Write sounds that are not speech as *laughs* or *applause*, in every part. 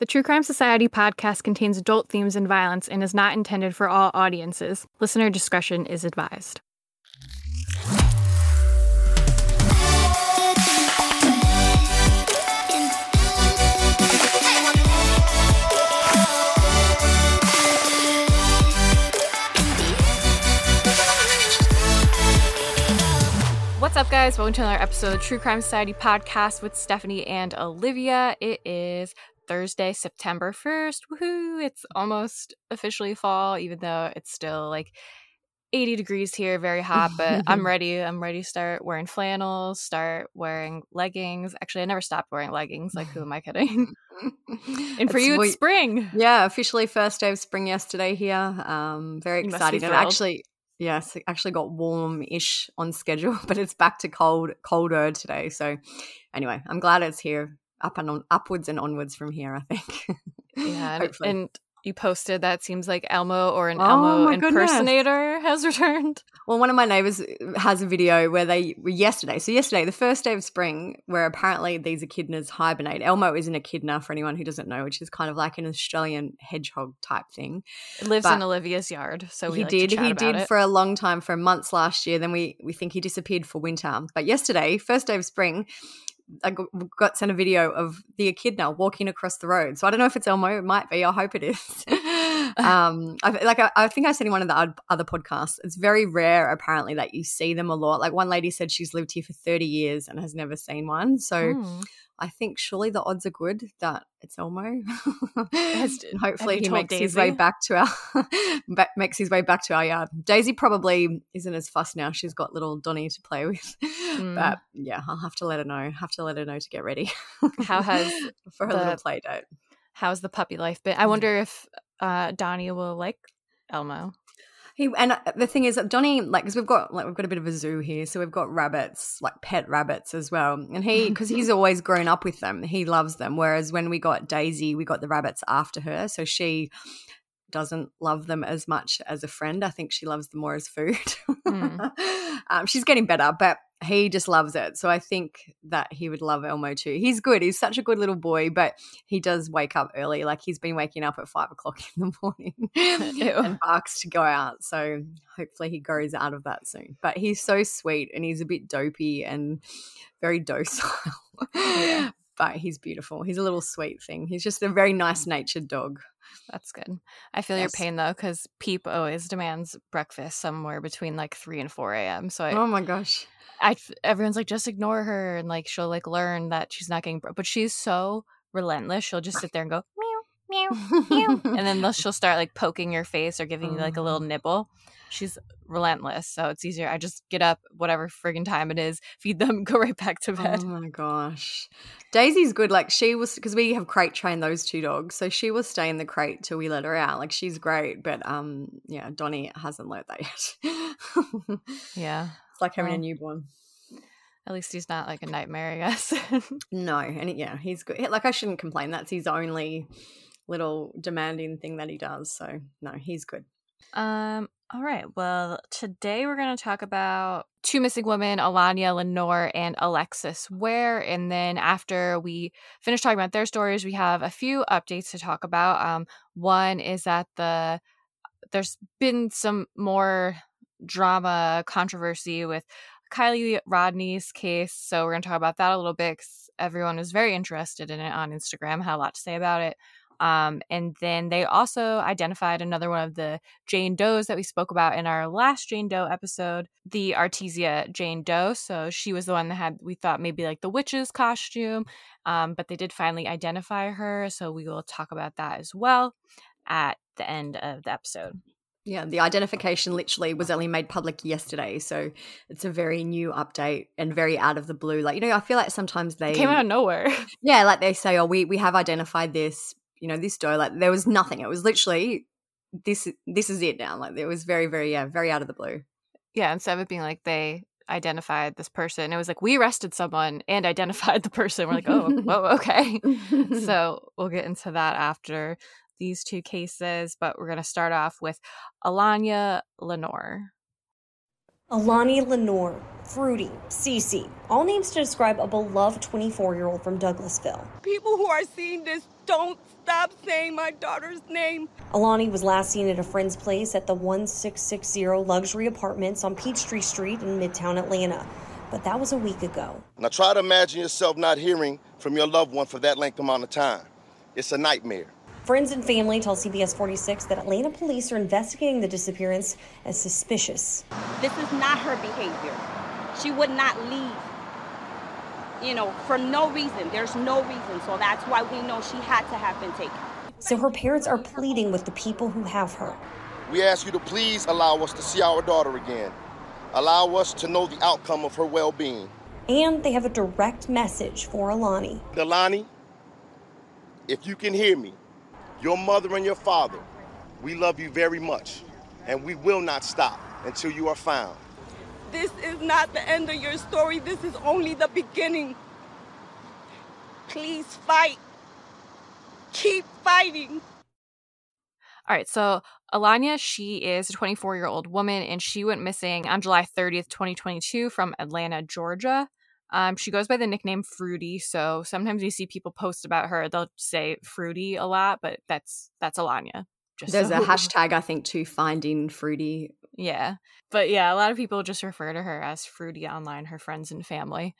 The True Crime Society podcast contains adult themes and violence and is not intended for all audiences. Listener discretion is advised. What's up, guys? Welcome to another episode of True Crime Society podcast with Stephanie and Olivia. It is Thursday, September 1st. Woohoo! It's almost officially fall, even though it's still like 80 degrees here, very hot, but I'm *laughs* ready. I'm ready to start wearing flannels, start wearing leggings. Actually, I never stopped wearing leggings. Like, who am I kidding? *laughs* and for It's you, we- it's spring. Yeah, officially first day of spring yesterday here. Um, very You must be excited. And actually, yes, it actually got warm-ish on schedule, *laughs* but it's back to cold, colder today. So, anyway, I'm glad it's here, up and on, upwards and onwards from here. I think. Yeah, *laughs* and, you posted that seems like Elmo or an Oh Elmo my goodness. impersonator has *laughs* returned. Well, one of my neighbors uh, has a video where they were yesterday. So yesterday, the first day of spring, where apparently these echidnas hibernate. Elmo is an echidna for anyone who doesn't know, which is kind of like an Australian hedgehog type thing. It lives But in Olivia's yard, so he like to did. He did it. for a long time, for months last year. Then we we think he disappeared for winter. But yesterday, first day of spring, I got, sent a video of the echidna walking across the road. So I don't know if it's Elmo. It might be. I hope it is. *laughs* *laughs* um, I, like I, I think I said in one of the other podcasts, it's very rare apparently that you see them a lot. Like one lady said, she's lived here for thirty years and has never seen one. So Hmm. I think surely the odds are good that it's Elmo. Has- *laughs* hopefully he makes his way back to our *laughs* ba- makes his way back to our yard. Daisy probably isn't as fussed now. She's got little Donny to play with. Mm. But yeah, I'll have to let her know. Have to let her know to get ready. How has for her the- little play date? How's the puppy life been? I wonder if uh, Donnie will like Elmo. He and uh, the thing is that Donny, like, because we've got like we've got a bit of a zoo here, so we've got rabbits, like pet rabbits as well. And he, *laughs* because he's always grown up with them, he loves them. Whereas when we got Daisy, we got the rabbits after her, so she doesn't love them as much as a friend. I think she loves them more as food. Mm. *laughs* um, she's getting better, but he just loves it. So I think that he would love Elmo too. He's good. He's such a good little boy, but he does wake up early. Like he's been waking up at five o'clock *laughs* in the morning *laughs* and barks to go out. So hopefully he grows out of that soon. But he's so sweet and he's a bit dopey and very docile. Yeah. *laughs* But he's beautiful. He's a little sweet thing. He's just a very nice mm. natured dog. That's good. I feel your pain though, because Peep always demands breakfast somewhere between like three and four a.m. So I, oh my gosh. I, everyone's like, just ignore her, and like she'll like learn that she's not getting, but she's so relentless. She'll just sit there and go meow meow meow, *laughs* and then she'll start like poking your face or giving you like a little Oh. nibble. She's relentless, so it's easier. I just get up, whatever friggin' time it is, feed them, *laughs* go right back to bed. Oh my gosh. Daisy's good. Like she was because we have crate trained those two dogs. So she will stay in the crate till we let her out. Like she's great. But um yeah, Donnie hasn't learned that yet. *laughs* yeah, it's like having a newborn. at least he's not like a nightmare, I guess. No, and yeah, he's good. Like I shouldn't complain. That's his only little demanding thing that he does. So no, he's good. Um, all right. Well, today we're going to talk about two missing women, Allahnia, Lenoir, and Alexis Ware. And then after we finish talking about their stories, we have a few updates to talk about. Um, one is that the there's been some more drama controversy with Kiely Rodni's case. So we're going to talk about that a little bit 'cause everyone is very interested in it on Instagram, had a lot to say about it. Um, and then they also identified another one of the Jane Does that we spoke about in our last Jane Doe episode, the Artesia Jane Doe. So she was the one that had, we thought maybe like the witch's costume, um, but they did finally identify her. So we will talk about that as well at the end of the episode. Yeah, the identification literally was only made public yesterday, so it's a very new update and very out of the blue. Like you know, I feel like sometimes they It came out of nowhere. *laughs* yeah, like they say, oh, we we have identified this, you know, this dough Like there was nothing. It was literally this. This is it now. Like it was very, very, yeah, very out of the blue. yeah, instead of it being like they identified this person, it was like we arrested someone and identified the person. We're like, oh, *laughs* whoa, okay. *laughs* *laughs* so we'll get into that after these two cases, but we're going to start off with Allahnia Lenoir. Alani Lenoir, Fruity, Cece, all names to describe a beloved 24 year old from Douglasville. People who are seeing this don't stop saying my daughter's name. Alani was last seen at a friend's place at the 1660 luxury apartments on Peachtree Street in Midtown Atlanta. But that was a week ago. Now try to imagine yourself not hearing from your loved one for that length amount of time. It's a nightmare. Friends and family tell CBS 46 that Atlanta police are investigating the disappearance as suspicious. This is not her behavior. She would not leave, you know, for no reason. There's no reason. So that's why we know she had to have been taken. So her parents are pleading with the people who have her. We ask you to please allow us to see our daughter again. Allow us to know the outcome of her well being. And they have a direct message for Alani. Alani, if you can hear me, your mother and your father, we love you very much, and we will not stop until you are found. This is not the end of your story. This is only the beginning. Please fight. Keep fighting. All right, so Allahnia, she is a 24 year old woman and she went missing on July 30th, 2022, from Atlanta, Georgia. Um, she goes by the nickname Fruity, so sometimes you see people post about her, they'll say Fruity a lot, but that's that's Allahnia. Just There's so. a *laughs* hashtag I think to finding Fruity. Yeah, but yeah, a lot of people just refer to her as Fruity online, her friends and family.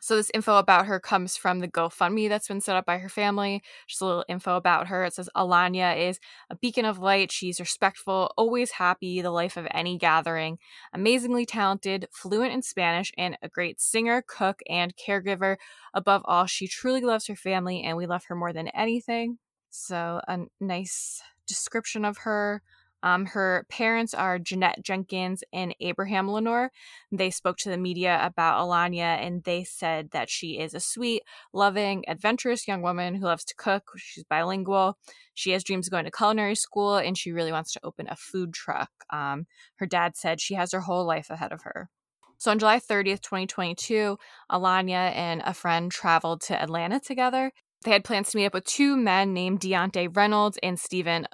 So this info about her comes from the GoFundMe that's been set up by her family. Just a little info about her. It says Allahnia is a beacon of light. She's respectful, always happy, the life of any gathering, amazingly talented, fluent in Spanish, and a great singer, cook, and caregiver. Above all, she truly loves her family, and we love her more than anything. So a nice description of her. Um, her parents are Jeanette Jenkins and Abraham Lenoir. They spoke to the media about Allahnia and they said that she is a sweet, loving, adventurous young woman who loves to cook. She's bilingual. She has dreams of going to culinary school and she really wants to open a food truck. Um, her dad said she has her whole life ahead of her. So on July 30th, 2022, Allahnia and a friend traveled to Atlanta together. They had plans to meet up with two men named Diante Reynolds and Steven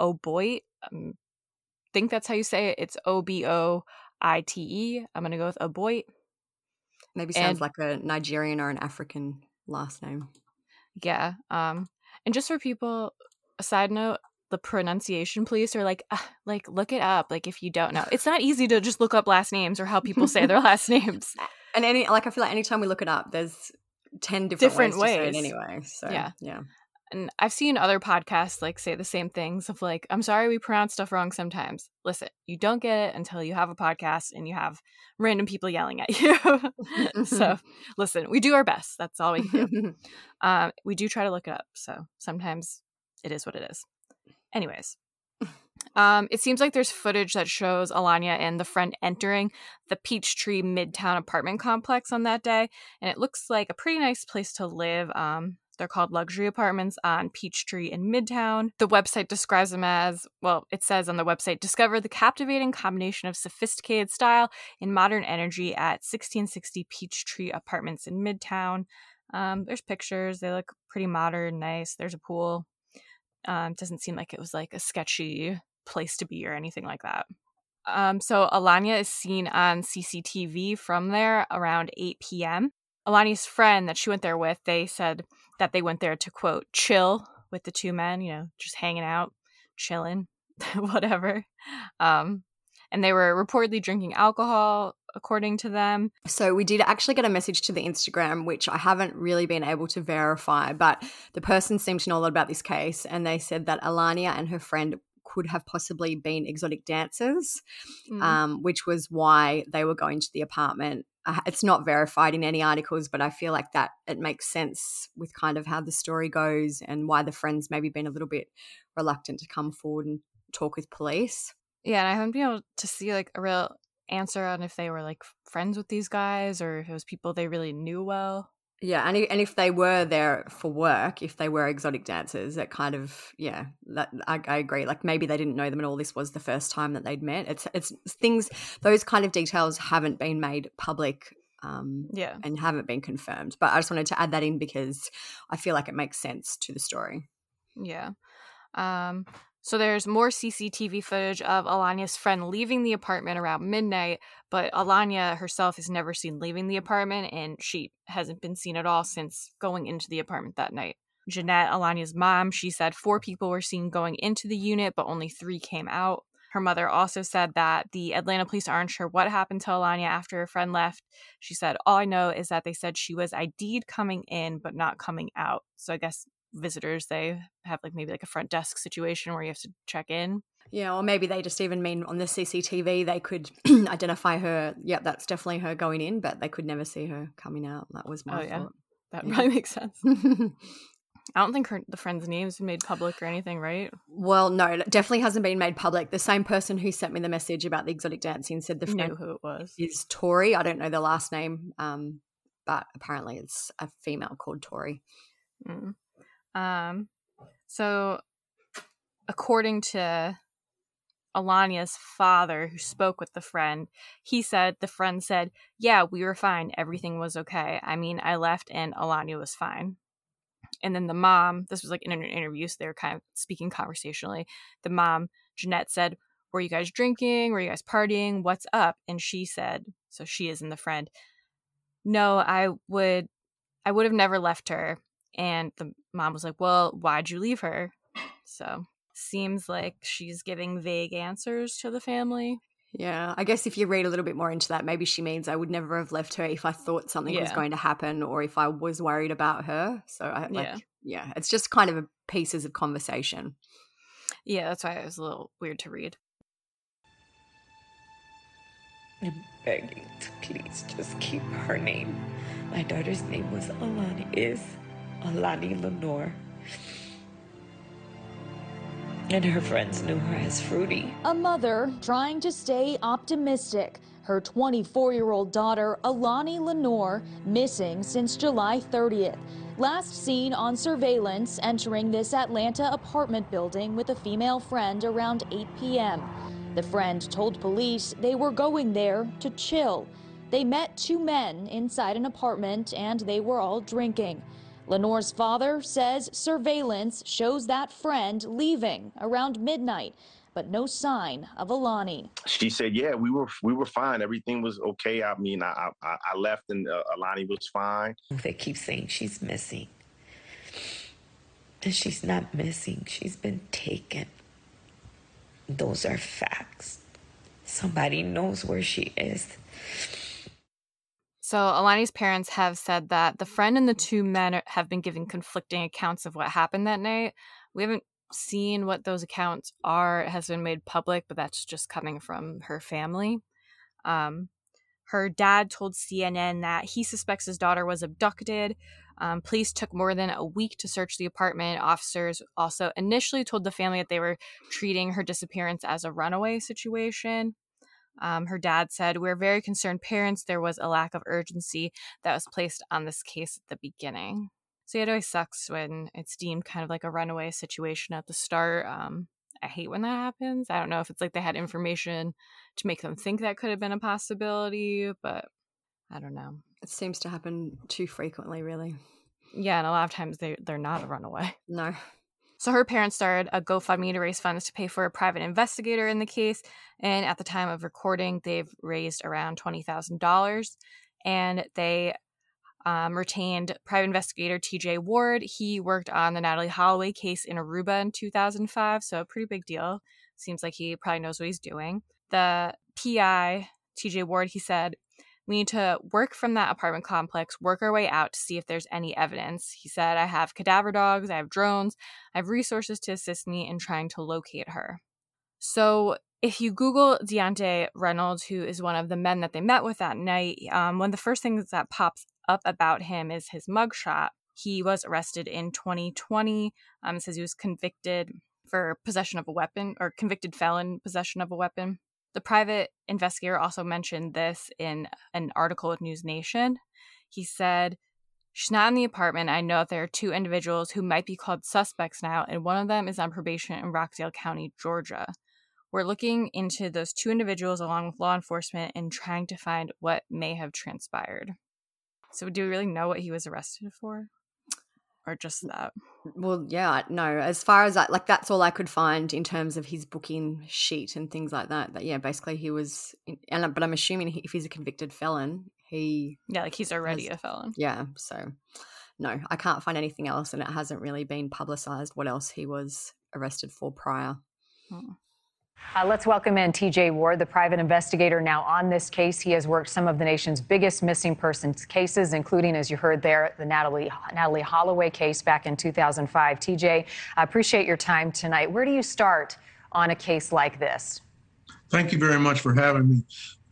Oboite um, think that's how you say it. It's O B O I T E. I'm going to go with Oboit. Maybe sounds and, like a Nigerian or an African last name. Yeah. Um, and just for people, a side note, the pronunciation police are like, uh, like look it up. Like if you don't know, it's not easy to just look up last names or how people say their *laughs* last names. And any like I feel like anytime we look it up, there's ten different, different ways, ways. anyway. So yeah, yeah and I've seen other podcasts like say the same things of like, I'm sorry we pronounce stuff wrong sometimes. Listen, you don't get it until you have a podcast and you have random people yelling at *laughs* you. so *laughs* listen, we do our best. That's all we do. um, *laughs* we do try to look it up. So sometimes it is what it is. Anyways. Um, it seems like there's footage that shows Allahnia and the friend entering the Peachtree Midtown apartment complex on that day, and it looks like a pretty nice place to live. Um, they're called luxury apartments on Peachtree in Midtown. The website describes them as well, it says on the website discover the captivating combination of sophisticated style and modern energy at 1660 Peachtree Apartments in Midtown. Um, there's pictures, they look pretty modern, nice. There's a pool. Um, doesn't seem like it was like a sketchy place to be or anything like that. Um, so Allahnia is seen on CCTV from there around 8 p.m. Alani's friend that she went there with, they said that they went there to quote chill with the two men, you know, just hanging out, chilling, *laughs* whatever. Um, and they were reportedly drinking alcohol, according to them. So we did actually get a message to the Instagram, which I haven't really been able to verify, but the person seemed to know a lot about this case, and they said that Allahnia and her friend could have possibly been exotic dancers, mm. um, which was why they were going to the apartment Uh, it's not verified in any articles, but I feel like that it makes sense with kind of how the story goes and why the friends maybe been a little bit reluctant to come forward and talk with police. Yeah, and I haven't been able to see like a real answer on if they were like friends with these guys or if it was people they really knew well. Yeah, and and if they were there for work, if they were exotic dancers, that kind of yeah, that I, I, agree. Like maybe they didn't know them, and all this was the first time that they'd met. It's it's things those kind of details haven't been made public, um, yeah, and haven't been confirmed. But I just wanted to add that in because I feel like it makes sense to the story. Yeah. Um, So there's more CCTV footage of Allahnia's friend leaving the apartment around midnight, but Allahnia herself is never seen leaving the apartment and she hasn't been seen at all since going into the apartment that night. Jeanette, Allahnia's mom, she said four people were seen going into the unit, but only three came out. Her mother also said that the Atlanta police aren't sure what happened to Allahnia after her friend left. She said, All I know is that they said she was ID'd coming in, but not coming out. So I guess visitors, they have like maybe like a front desk situation where you have to check in. Yeah, or maybe they just even mean on the CCTV they could *clears throat* identify her. Yeah, that's definitely her going in, but they could never see her coming out. That was my oh, yeah. thought. That Yeah. probably *laughs* makes sense. *laughs* I don't think her the friend's name's been made public or anything, right? well, no, it definitely hasn't been made public. The same person who sent me the message about the exotic dancing said the friend who it was. is Tori. I don't know the last name, um, but apparently it's a female called Tori. Mm. Um, so according to Allahnia's father, who spoke with the friend, he said the friend said, "Yeah, we were fine. Everything was okay. I mean, I left and Allahnia was fine." And then the mom, this was like in an interview, so they were kind of speaking conversationally. The mom, Jeanette, said, Were you guys drinking? Were you guys partying? What's up? And she said, So she is in the friend, No, I would I would have never left her. And the mom was like, Well, why'd you leave her? So seems like she's giving vague answers to the family. Yeah, I guess if you read a little bit more into that, maybe she means I would never have left her if I thought something was going to happen or if I was worried about her. So I like, Yeah. yeah, it's just kind of a pieces of conversation. Yeah, that's why it was a little weird to read. I'm begging to please just keep her name. My daughter's name was Alana is Alani Lenoir. And her friends knew her as Fruity. A mother trying to stay optimistic. Her 24 year old daughter, Alani Lenore, missing since July 30th. Last seen on surveillance entering this Atlanta apartment building with a female friend around 8 p.m. The friend told police they were going there to chill. They met two men inside an apartment and they were all drinking. Lenoir's father says surveillance shows that friend leaving around midnight, but no sign of Alani. she said, "Yeah, we were we were fine. Everything was okay. I mean, I I, I left and uh, Alani was fine. They keep saying she's missing. And she's not missing, she's been taken. Those are facts. Somebody knows where she is. So Alani's parents have said that the friend and the two men are- have been giving conflicting accounts of what happened that night. We haven't seen what those accounts are. It has been made public, but that's just coming from her family. Um, her dad told CNN that he suspects his daughter was abducted. Um, police took more than a week to search the apartment. Officers also initially told the family that they were treating her disappearance as a runaway situation. Um, her dad said, We're very concerned parents. There was a lack of urgency that was placed on this case at the beginning. So yeah, it always sucks when it's deemed kind of like a runaway situation at the start. Um, I hate when that happens. I don't know if it's like they had information to make them think that could have been a possibility, but I don't know. It seems to happen too frequently, really. Yeah, and a lot of times they they're not a runaway. No. So her parents started a GoFundMe to raise funds to pay for a private investigator in the case. And at the time of recording, they've raised around $20,000. And they um, retained private investigator TJ Ward. He worked on the Natalee Holloway case in Aruba in 2005. So a pretty big deal. Seems like he probably knows what he's doing. The PI, TJ Ward, he said, we need to work from that apartment complex, work our way out to see if there's any evidence. He said, I have cadaver dogs, I have drones, I have resources to assist me in trying to locate her. So, if you Google Diante Reynolds, who is one of the men that they met with that night, um, one of the first things that pops up about him is his mugshot. He was arrested in 2020. Um, it says he was convicted for possession of a weapon or convicted felon possession of a weapon. The private investigator also mentioned this in an article with News Nation. He said, She's not in the apartment. I know that there are two individuals who might be called suspects now, and one of them is on probation in Rockdale County, Georgia. We're looking into those two individuals along with law enforcement and trying to find what may have transpired. So, do we really know what he was arrested for? Or just that? Well, yeah, no. As far as I, like, that's all I could find in terms of his booking sheet and things like that. That yeah, basically he was, in, and but I'm assuming he, if he's a convicted felon, he yeah, like he's already has- a felon. yeah. So no, I can't find anything else, and it hasn't really been publicized what else he was arrested for prior. Hmm. Uh, let's welcome in TJ Ward, the private investigator now on this case. He has worked some of the nation's biggest missing persons cases, including, as you heard there, the Natalee, Natalee Holloway case back in 2005. TJ, I appreciate your time tonight. Where do you start on a case like this? Thank you very much for having me.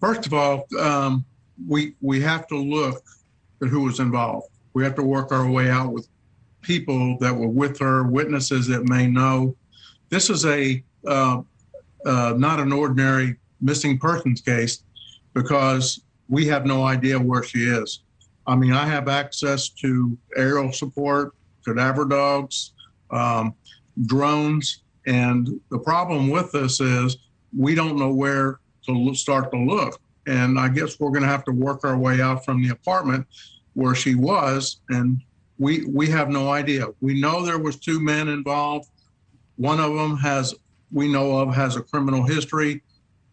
First of all, um, we we have to look at who was involved. We have to work our way out with people that were with her, witnesses that may know. This is a uh, uh, not an ordinary missing persons case because we have no idea where she is. I mean, I have access to aerial support, cadaver dogs, um, drones, and the problem with this is we don't know where to start to look. And I guess we're going to have to work our way out from the apartment where she was, and we we have no idea. We know there was two men involved. One of them has we know of has a criminal history,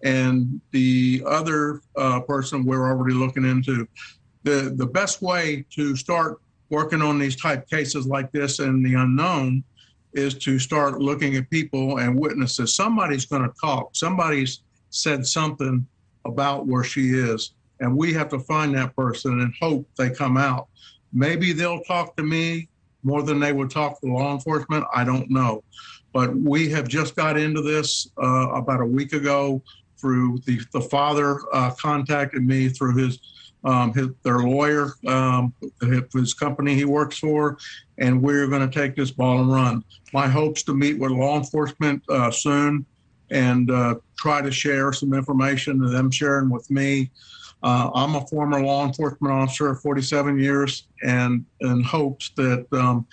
and the other uh, person we're already looking into. The the best way to start working on these type cases like this and the unknown is to start looking at people and witnesses. Somebody's going to talk. Somebody's said something about where she is, and we have to find that person and hope they come out. Maybe they'll talk to me more than they would talk to law enforcement. I don't know, but we have just got into this uh, about a week ago. Through the the father uh, contacted me through his um, his, their lawyer, um, his company he works for, and we're going to take this ball and run. My hope's to meet with law enforcement uh, soon and uh, try to share some information to them sharing with me. Uh, I'm a former law enforcement officer, 47 years, and in hopes that um,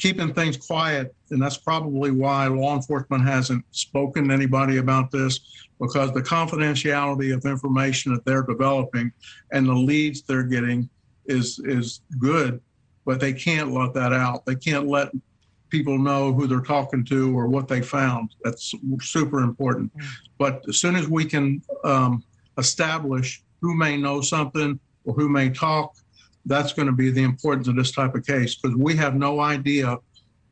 keeping things quiet, and that's probably why law enforcement hasn't spoken to anybody about this, because the confidentiality of information that they're developing and the leads they're getting is is good, but they can't let that out. They can't let people know who they're talking to or what they found. That's super important. But as soon as we can um, establish who may know something or who may talk, that's going to be the importance of this type of case because we have no idea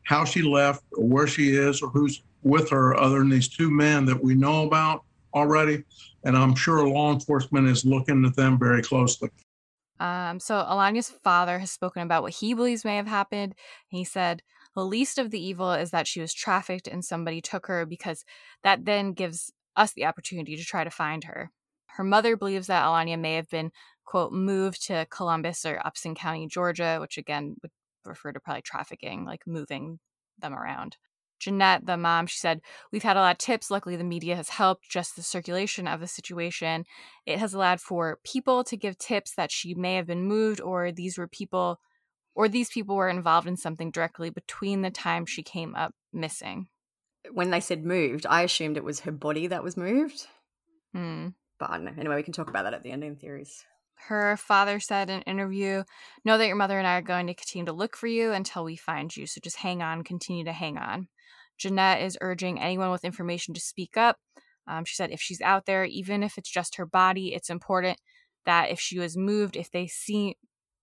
how she left or where she is or who's with her other than these two men that we know about already. And I'm sure law enforcement is looking at them very closely. Um, so Allahnia's father has spoken about what he believes may have happened. He said, the least of the evil is that she was trafficked and somebody took her because that then gives us the opportunity to try to find her. Her mother believes that Allahnia may have been, quote, moved to Columbus or Upson County, Georgia, which again would refer to probably trafficking, like moving them around. Jeanette, the mom, she said, We've had a lot of tips. Luckily, the media has helped just the circulation of the situation. It has allowed for people to give tips that she may have been moved, or these were people, or these people were involved in something directly between the time she came up missing. When they said moved, I assumed it was her body that was moved, Hmm. but I don't know. Anyway, we can talk about that at the end in theories. Her father said in an interview, Know that your mother and I are going to continue to look for you until we find you. So just hang on, continue to hang on. Jeanette is urging anyone with information to speak up. Um, she said if she's out there, even if it's just her body, it's important that if she was moved, if they see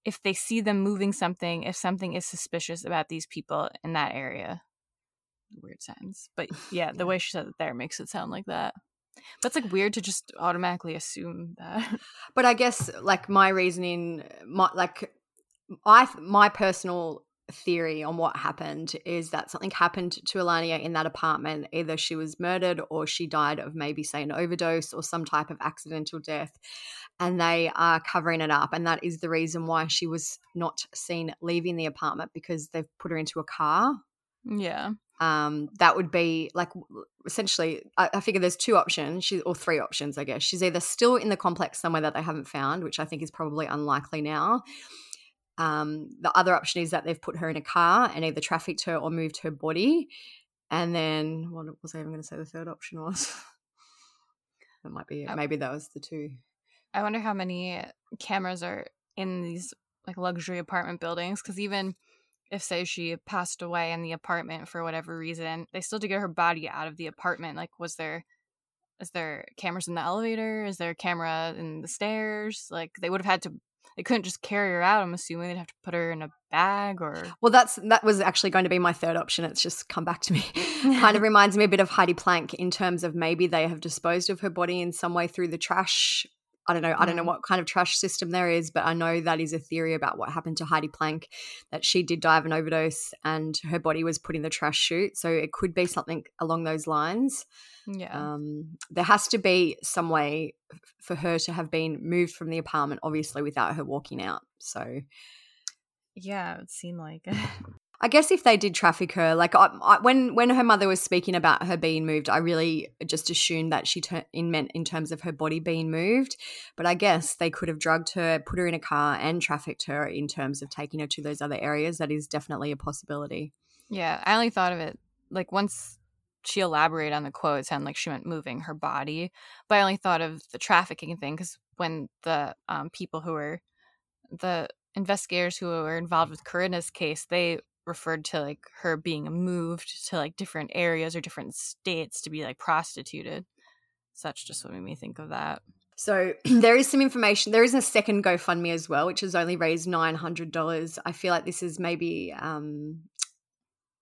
if they see them moving something, if something is suspicious about these people in that area. Weird sentence. But *sighs* yeah, the way she said it there makes it sound like that. But it's like weird to just automatically assume that. *laughs* But I guess like my reasoning, my like I my personal theory on what happened is that something happened to Allahnia in that apartment. Either she was murdered or she died of maybe say an overdose or some type of accidental death, and they are covering it up. And that is the reason why she was not seen leaving the apartment because they've put her into a car yeah. Um, that would be like essentially I, I figure there's two options she, or three options i guess she's either still in the complex somewhere that they haven't found which i think is probably unlikely now um, the other option is that they've put her in a car and either trafficked her or moved her body and then what was i even going to say the third option was *laughs* that might be it. Oh. maybe that was the two I wonder how many cameras are in these like luxury apartment buildings because even if say she passed away in the apartment for whatever reason, they still had to get her body out of the apartment. Like, was there is there cameras in the elevator? Is there a camera in the stairs? Like, they would have had to. They couldn't just carry her out. I'm assuming they'd have to put her in a bag or. Well, that's that was actually going to be my third option. It's just come back to me. *laughs* kind of *laughs* reminds me a bit of Heidi Planck in terms of maybe they have disposed of her body in some way through the trash I don't know. I don't know Mm. what kind of trash system there is, but I know that is a theory about what happened to Heidi Planck that she did die of an overdose and her body was put in the trash chute. So it could be something along those lines. Yeah. Um, there has to be some way for her to have been moved from the apartment, obviously, without her walking out. So yeah, it seemed like it. *laughs* I guess if they did traffic her, like I, I, when when her mother was speaking about her being moved, I really just assumed that she ter- in meant in terms of her body being moved. But I guess they could have drugged her, put her in a car, and trafficked her in terms of taking her to those other areas. That is definitely a possibility. Yeah, I only thought of it like once she elaborated on the quote, it sounded like she meant moving her body. But I only thought of the trafficking thing because when the um, people who were the investigators who were involved with Corinna's case, they referred to like her being moved to like different areas or different states to be like prostituted. So that's just what made me think of that. So *clears throat* there is some information. There is a second GoFundMe as well, which has only raised nine hundred dollars. I feel like this is maybe, um,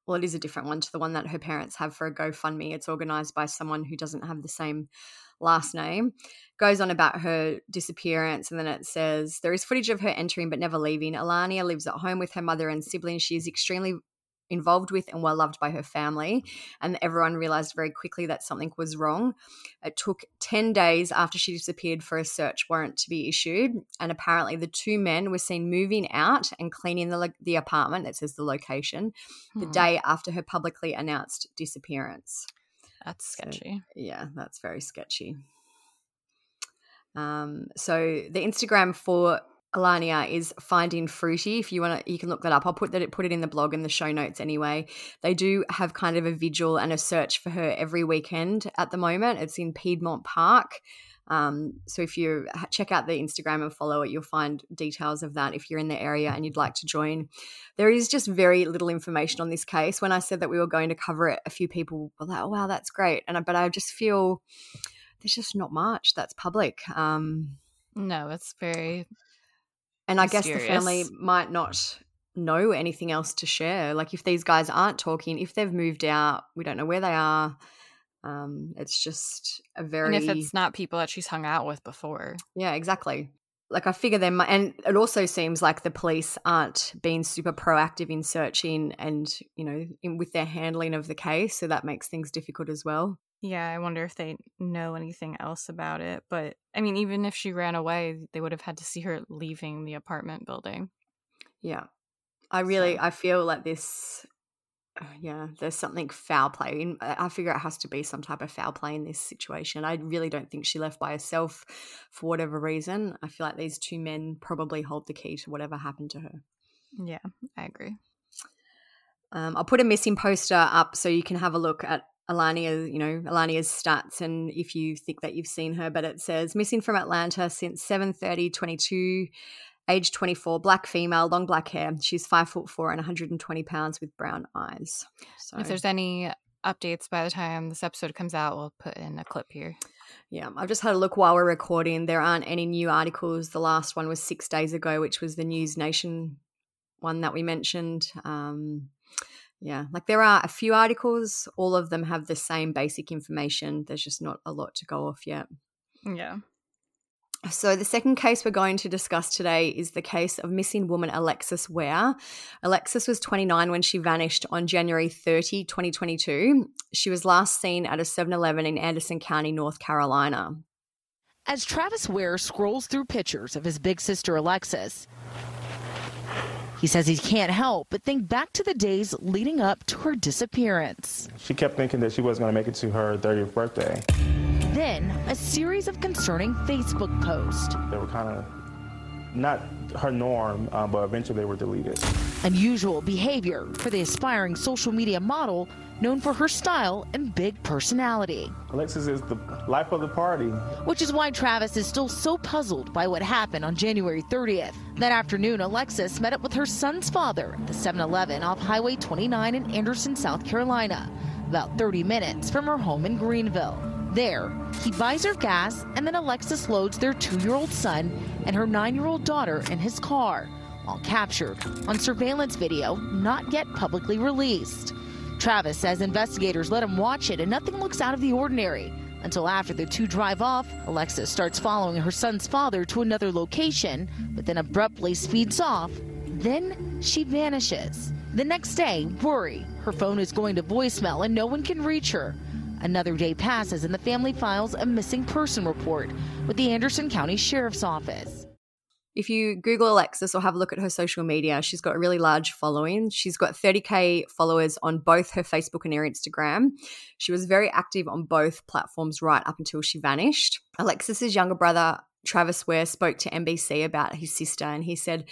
well, it is a different one to the one that her parents have for a GoFundMe. It's organized by someone who doesn't have the same last name. Goes on about her disappearance, and then it says there is footage of her entering but never leaving. Allahnia lives at home with her mother and siblings. She is extremely involved with and well loved by her family. And everyone realized very quickly that something was wrong. It took 10 days after she disappeared for a search warrant to be issued. And apparently, the two men were seen moving out and cleaning the, the apartment. It says the location the Hmm. day after her publicly announced disappearance. That's So, sketchy. yeah, that's very sketchy. Um, so the Instagram for Allahnia is finding fruity. If you want to, you can look that up. I'll put that put it in the blog and the show notes anyway. They do have kind of a vigil and a search for her every weekend at the moment. It's in Piedmont Park. Um, so if you check out the Instagram and follow it, you'll find details of that if you're in the area and you'd like to join. There is just very little information on this case. When I said that we were going to cover it, a few people were like, "Oh wow, that's great," and I, but I just feel there's just not much that's public. Um, No, it's very and I guess the family might not know anything else to share. Like if these guys aren't talking, if they've moved out, we don't know where they are. Um, it's just a very and if it's not people that she's hung out with before. yeah, exactly. Like I figure them, and it also seems like the police aren't being super proactive in searching and you know in, with their handling of the case, so that makes things difficult as well. Yeah, I wonder if they know anything else about it. But I mean, even if she ran away, they would have had to see her leaving the apartment building. Yeah. I really So- I feel like this uh, yeah, there's something foul play. I figure it has to be some type of foul play in this situation. I really don't think she left by herself for whatever reason. I feel like these two men probably hold the key to whatever happened to her. Yeah, I agree. Um, I'll put a missing poster up so you can have a look at Allahnia, you know, Allahnia's stats and if you think that you've seen her, but it says missing from Atlanta since 7:30 22 age 24 black female long black hair. She's five foot four and 120 pounds with brown eyes. So If there's any updates by the time this episode comes out, we'll put in a clip here. yeah i've just had a look while we're recording. There aren't any new articles. The last one was six days ago which was the news nation one that we mentioned. Um yeah like there are a few articles all of them have the same basic information there's just not a lot to go off yet mm, Yeah. So, the second case we're going to discuss today is the case of missing woman Alexis Ware. Alexis was 29 when she vanished on January 30, 2022. She was last seen at a 7 Eleven in Anderson County, North Carolina. As Travis Ware scrolls through pictures of his big sister Alexis, he says he can't help but think back to the days leading up to her disappearance. She kept thinking that she wasn't going to make it to her 30th birthday. Then, a series of concerning Facebook posts. They were kind of not her norm, uh, but eventually they were deleted. Unusual behavior for the aspiring social media model known for her style and big personality. Alexis is the life of the party. Which is why Travis is still so puzzled by what happened on January 30th. That afternoon, Alexis met up with her son's father at the 7 Eleven off Highway 29 in Anderson, South Carolina, about 30 minutes from her home in Greenville. There, he buys her gas, and then Alexis loads their two year old son and her nine year old daughter in his car, all captured on surveillance video not yet publicly released. Travis says investigators let him watch it and nothing looks out of the ordinary. Until after the two drive off, Alexis starts following her son's father to another location, but then abruptly speeds off. Then she vanishes. The next day, worry. Her phone is going to voicemail and no one can reach her. Another day passes and the family files a missing person report with the Anderson County Sheriff's Office. If you Google Alexis or have a look at her social media, she's got a really large following. She's got 30K followers on both her Facebook and her Instagram. She was very active on both platforms right up until she vanished. Alexis's younger brother, Travis Ware, spoke to NBC about his sister and he said,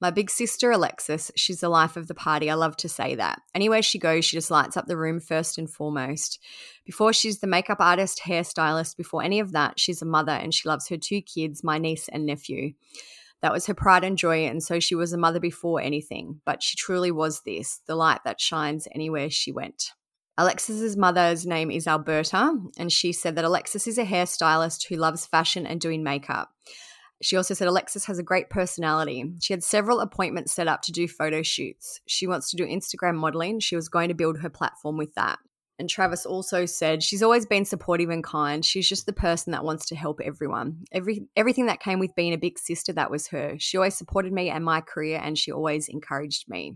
My big sister, Alexis, she's the life of the party. I love to say that. Anywhere she goes, she just lights up the room first and foremost. Before she's the makeup artist, hairstylist, before any of that, she's a mother and she loves her two kids, my niece and nephew. That was her pride and joy, and so she was a mother before anything. But she truly was this the light that shines anywhere she went. Alexis's mother's name is Alberta, and she said that Alexis is a hairstylist who loves fashion and doing makeup. She also said Alexis has a great personality. She had several appointments set up to do photo shoots. She wants to do Instagram modeling. She was going to build her platform with that. And Travis also said she's always been supportive and kind. She's just the person that wants to help everyone. Every everything that came with being a big sister, that was her. She always supported me and my career, and she always encouraged me.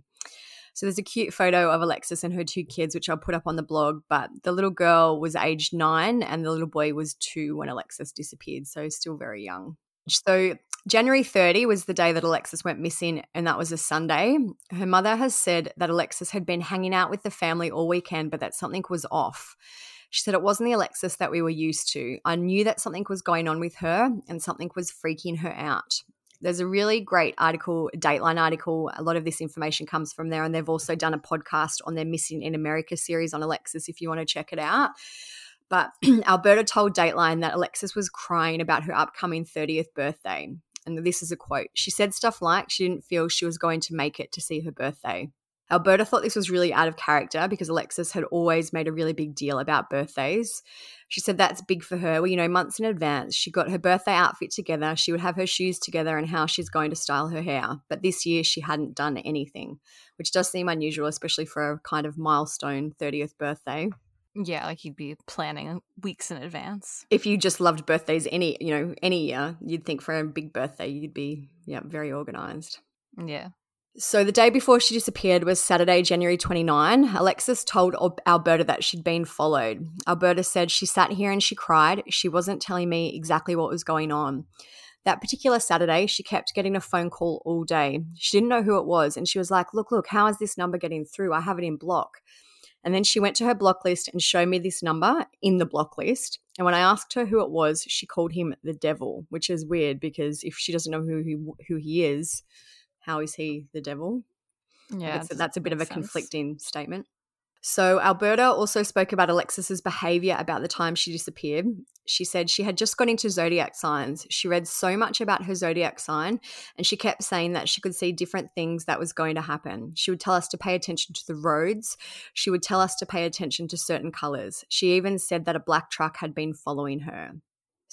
So there's a cute photo of Alexis and her two kids, which I'll put up on the blog. But the little girl was aged nine, and the little boy was two when Alexis disappeared, so still very young. So January 30 was the day that Alexis went missing, and that was a Sunday. Her mother has said that Alexis had been hanging out with the family all weekend, but that something was off. She said it wasn't the Alexis that we were used to. I knew that something was going on with her and something was freaking her out. There's a really great article, Dateline article. A lot of this information comes from there, and they've also done a podcast on their Missing in America series on Alexis if you want to check it out. But *clears throat* Alberta told Dateline that Alexis was crying about her upcoming 30th birthday and this is a quote. She said stuff like she didn't feel she was going to make it to see her birthday. Alberta thought this was really out of character because Alexis had always made a really big deal about birthdays. She said that's big for her. Well, you know, months in advance, she got her birthday outfit together. She would have her shoes together and how she's going to style her hair. But this year, she hadn't done anything, which does seem unusual, especially for a kind of milestone 30th birthday. Yeah, like you'd be planning weeks in advance. If you just loved birthdays any, you know, any year, you'd think for a big birthday you'd be yeah, very organized. Yeah. So the day before she disappeared was Saturday, January 29. Alexis told Alberta that she'd been followed. Alberta said she sat here and she cried. She wasn't telling me exactly what was going on. That particular Saturday, she kept getting a phone call all day. She didn't know who it was and she was like, "Look, look, how is this number getting through? I have it in block." And then she went to her block list and showed me this number in the block list. And when I asked her who it was, she called him the devil, which is weird because if she doesn't know who he, who he is, how is he the devil? Yeah, that's a bit of a sense. conflicting statement. So, Alberta also spoke about Alexis's behavior about the time she disappeared. She said she had just got into zodiac signs. She read so much about her zodiac sign, and she kept saying that she could see different things that was going to happen. She would tell us to pay attention to the roads. She would tell us to pay attention to certain colors. She even said that a black truck had been following her.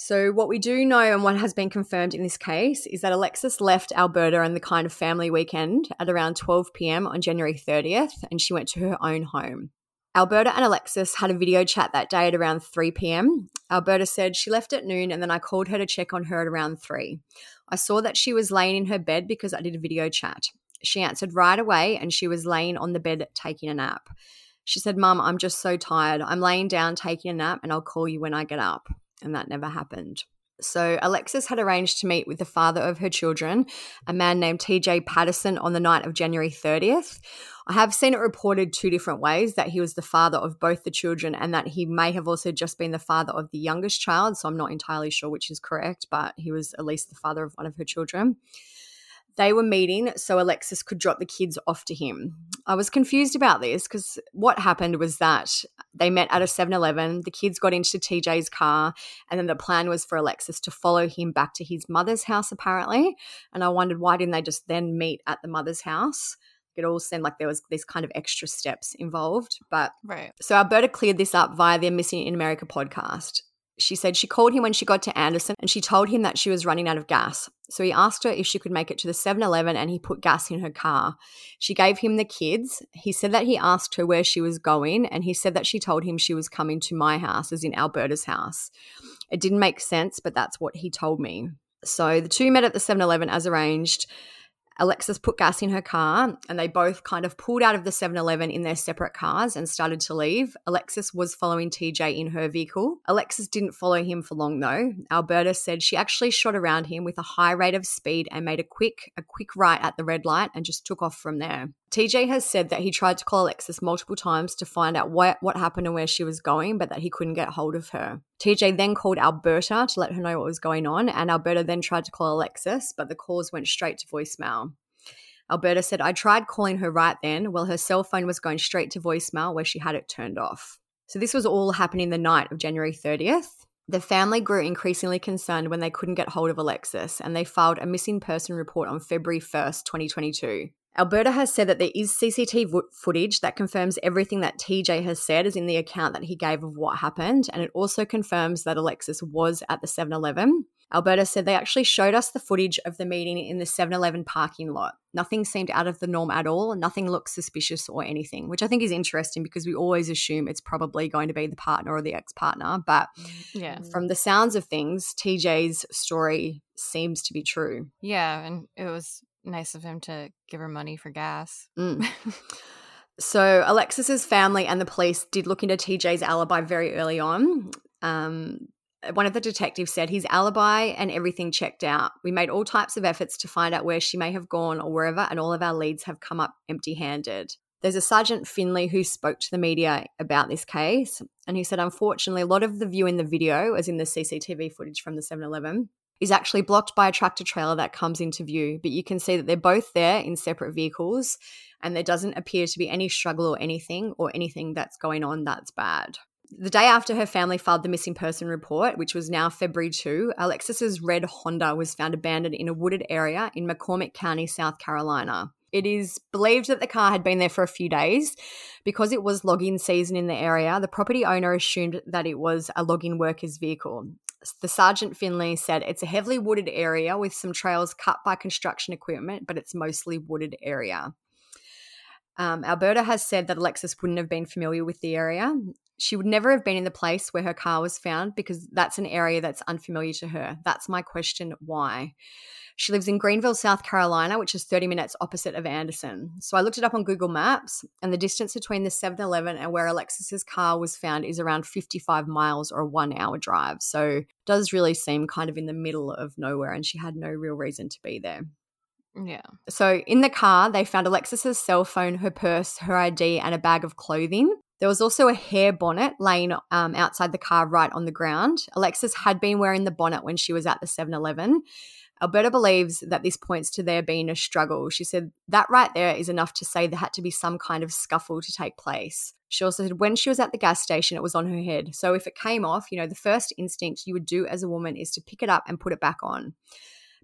So, what we do know and what has been confirmed in this case is that Alexis left Alberta and the kind of family weekend at around 12 pm on January 30th, and she went to her own home. Alberta and Alexis had a video chat that day at around 3 pm. Alberta said she left at noon and then I called her to check on her at around 3. I saw that she was laying in her bed because I did a video chat. She answered right away and she was laying on the bed taking a nap. She said, Mum, I'm just so tired. I'm laying down taking a nap and I'll call you when I get up and that never happened. So Alexis had arranged to meet with the father of her children, a man named TJ Patterson, on the night of January 30th. I have seen it reported two different ways that he was the father of both the children and that he may have also just been the father of the youngest child. So I'm not entirely sure which is correct, but he was at least the father of one of her children. They were meeting so Alexis could drop the kids off to him. I was confused about this because what happened was that they met at a 7 Eleven. The kids got into TJ's car, and then the plan was for Alexis to follow him back to his mother's house, apparently. And I wondered why didn't they just then meet at the mother's house? It all seemed like there was these kind of extra steps involved. But right. So Alberta cleared this up via their Missing in America podcast. She said she called him when she got to Anderson and she told him that she was running out of gas. So he asked her if she could make it to the 7 Eleven and he put gas in her car. She gave him the kids. He said that he asked her where she was going and he said that she told him she was coming to my house, as in Alberta's house. It didn't make sense, but that's what he told me. So the two met at the 7 Eleven as arranged. Alexis put gas in her car and they both kind of pulled out of the 7 Eleven in their separate cars and started to leave. Alexis was following TJ in her vehicle. Alexis didn't follow him for long though. Alberta said she actually shot around him with a high rate of speed and made a quick, a quick right at the red light and just took off from there. TJ has said that he tried to call Alexis multiple times to find out what, what happened and where she was going, but that he couldn't get hold of her. TJ then called Alberta to let her know what was going on, and Alberta then tried to call Alexis, but the calls went straight to voicemail. Alberta said, I tried calling her right then, while her cell phone was going straight to voicemail where she had it turned off. So this was all happening the night of January 30th. The family grew increasingly concerned when they couldn't get hold of Alexis, and they filed a missing person report on February 1st, 2022. Alberta has said that there is CCTV footage that confirms everything that TJ has said is in the account that he gave of what happened, and it also confirms that Alexis was at the 7 Eleven. Alberta said they actually showed us the footage of the meeting in the 7 Eleven parking lot. Nothing seemed out of the norm at all. Nothing looked suspicious or anything, which I think is interesting because we always assume it's probably going to be the partner or the ex partner. But mm, yeah. from the sounds of things, TJ's story seems to be true. Yeah. And it was nice of him to give her money for gas. Mm. *laughs* so Alexis's family and the police did look into TJ's alibi very early on. Um, one of the detectives said his alibi and everything checked out. We made all types of efforts to find out where she may have gone or wherever, and all of our leads have come up empty handed. There's a Sergeant Finley who spoke to the media about this case, and he said, unfortunately, a lot of the view in the video, as in the CCTV footage from the 7 Eleven, is actually blocked by a tractor trailer that comes into view. But you can see that they're both there in separate vehicles, and there doesn't appear to be any struggle or anything, or anything that's going on that's bad. The day after her family filed the missing person report, which was now February 2, Alexis's red Honda was found abandoned in a wooded area in McCormick County, South Carolina. It is believed that the car had been there for a few days. Because it was logging season in the area, the property owner assumed that it was a logging worker's vehicle. The Sergeant Finley said it's a heavily wooded area with some trails cut by construction equipment, but it's mostly wooded area. Um, Alberta has said that Alexis wouldn't have been familiar with the area. She would never have been in the place where her car was found because that's an area that's unfamiliar to her. That's my question why? She lives in Greenville, South Carolina, which is 30 minutes opposite of Anderson. So I looked it up on Google Maps, and the distance between the 7 Eleven and where Alexis's car was found is around 55 miles or a one hour drive. So does really seem kind of in the middle of nowhere, and she had no real reason to be there. Yeah. So in the car, they found Alexis's cell phone, her purse, her ID, and a bag of clothing. There was also a hair bonnet laying um, outside the car right on the ground. Alexis had been wearing the bonnet when she was at the 7 Eleven. Alberta believes that this points to there being a struggle. She said that right there is enough to say there had to be some kind of scuffle to take place. She also said when she was at the gas station, it was on her head. So if it came off, you know, the first instinct you would do as a woman is to pick it up and put it back on.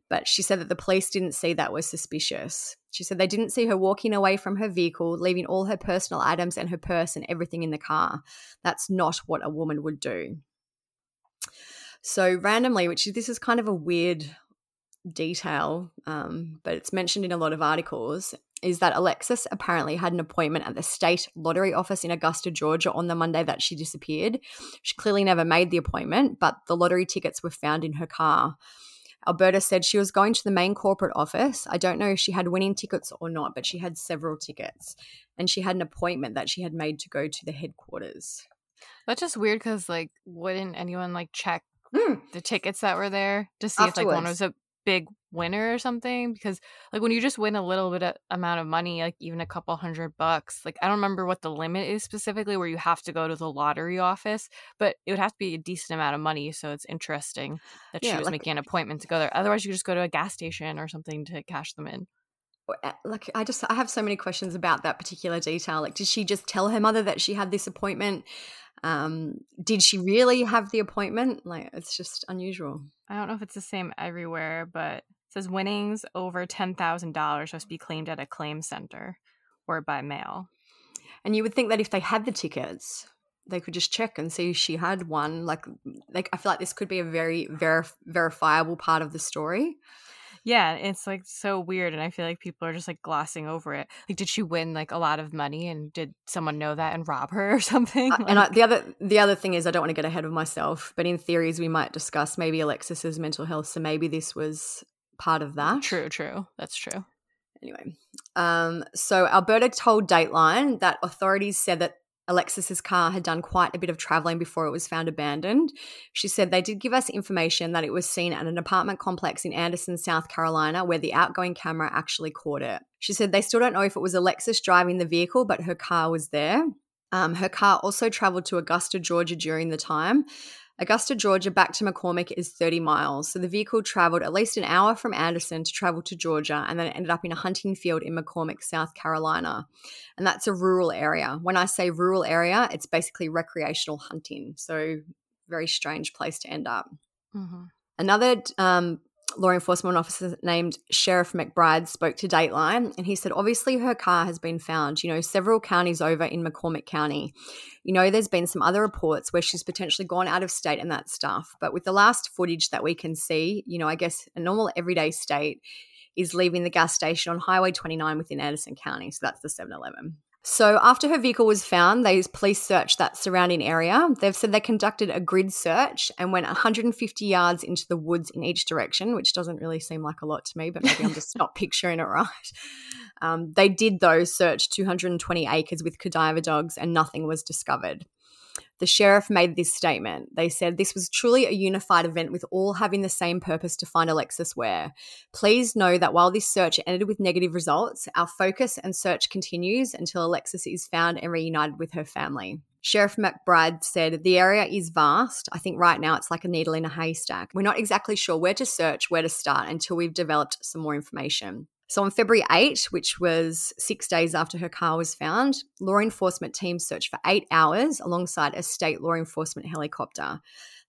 But she said that the police didn't see that was suspicious. She said they didn't see her walking away from her vehicle, leaving all her personal items and her purse and everything in the car. That's not what a woman would do. So, randomly, which this is kind of a weird detail, um, but it's mentioned in a lot of articles, is that Alexis apparently had an appointment at the state lottery office in Augusta, Georgia on the Monday that she disappeared. She clearly never made the appointment, but the lottery tickets were found in her car. Alberta said she was going to the main corporate office. I don't know if she had winning tickets or not, but she had several tickets. And she had an appointment that she had made to go to the headquarters. That's just weird because, like, wouldn't anyone like check Mm. the tickets that were there to see if like one was a big winner or something because like when you just win a little bit of amount of money like even a couple hundred bucks like i don't remember what the limit is specifically where you have to go to the lottery office but it would have to be a decent amount of money so it's interesting that Yeah, she was like- making an appointment to go there otherwise you just go to a gas station or something to cash them in uh, like I just I have so many questions about that particular detail. Like, did she just tell her mother that she had this appointment? Um, did she really have the appointment? Like, it's just unusual. i don't know if it's the same everywhere but it says winnings over $10000 must be claimed at a claim center or by mail And you would think that if they had the tickets, they could just check and see she had one. Like, like I feel like this could be a very verif- verifiable part of the story. Yeah, it's like so weird, and I feel like people are just like glossing over it. Like, did she win like a lot of money, and did someone know that and rob her *laughs* or something? Uh, and I, the other the other thing is I don't want to get ahead of myself, but in theories we might discuss maybe Alexis's mental health. So maybe this was part of that. true, true, that's true. Anyway, um, so Alberta told Dateline that authorities said that Alexis's car had done quite a bit of traveling before it was found abandoned. She said they did give us information that it was seen at an apartment complex in Anderson, South Carolina, where the outgoing camera actually caught it. She said they still don't know if it was Alexis driving the vehicle, but her car was there. Um, her car also traveled to Augusta, Georgia during the time. Augusta, Georgia, back to McCormick is 30 miles. So the vehicle traveled at least an hour from Anderson to travel to Georgia, and then it ended up in a hunting field in McCormick, South Carolina. And that's a rural area. When I say rural area, it's basically recreational hunting. So very strange place to end up. Mm-hmm. Another um, law enforcement officer named Sheriff McBride spoke to Dateline, and he said, obviously, her car has been found, you know, several counties over in McCormick County. You know, there's been some other reports where she's potentially gone out of state and that stuff. But with the last footage that we can see, you know, I guess a normal everyday state is leaving the gas station on Highway 29 within Anderson County. So that's the 7 Eleven. So after her vehicle was found, they police searched that surrounding area. They've said they conducted a grid search and went 150 yards into the woods in each direction, which doesn't really seem like a lot to me, but maybe I'm just not *laughs* picturing it right. Um, they did, though, search 220 acres with cadaver dogs and nothing was discovered. The sheriff made this statement. They said this was truly a unified event with all having the same purpose to find Alexis Ware. Please know that while this search ended with negative results, our focus and search continues until Alexis is found and reunited with her family. Sheriff McBride said, The area is vast. I think right now it's like a needle in a haystack. We're not exactly sure where to search, where to start until we've developed some more information. So on February 8, which was six days after her car was found, law enforcement teams searched for eight hours alongside a state law enforcement helicopter.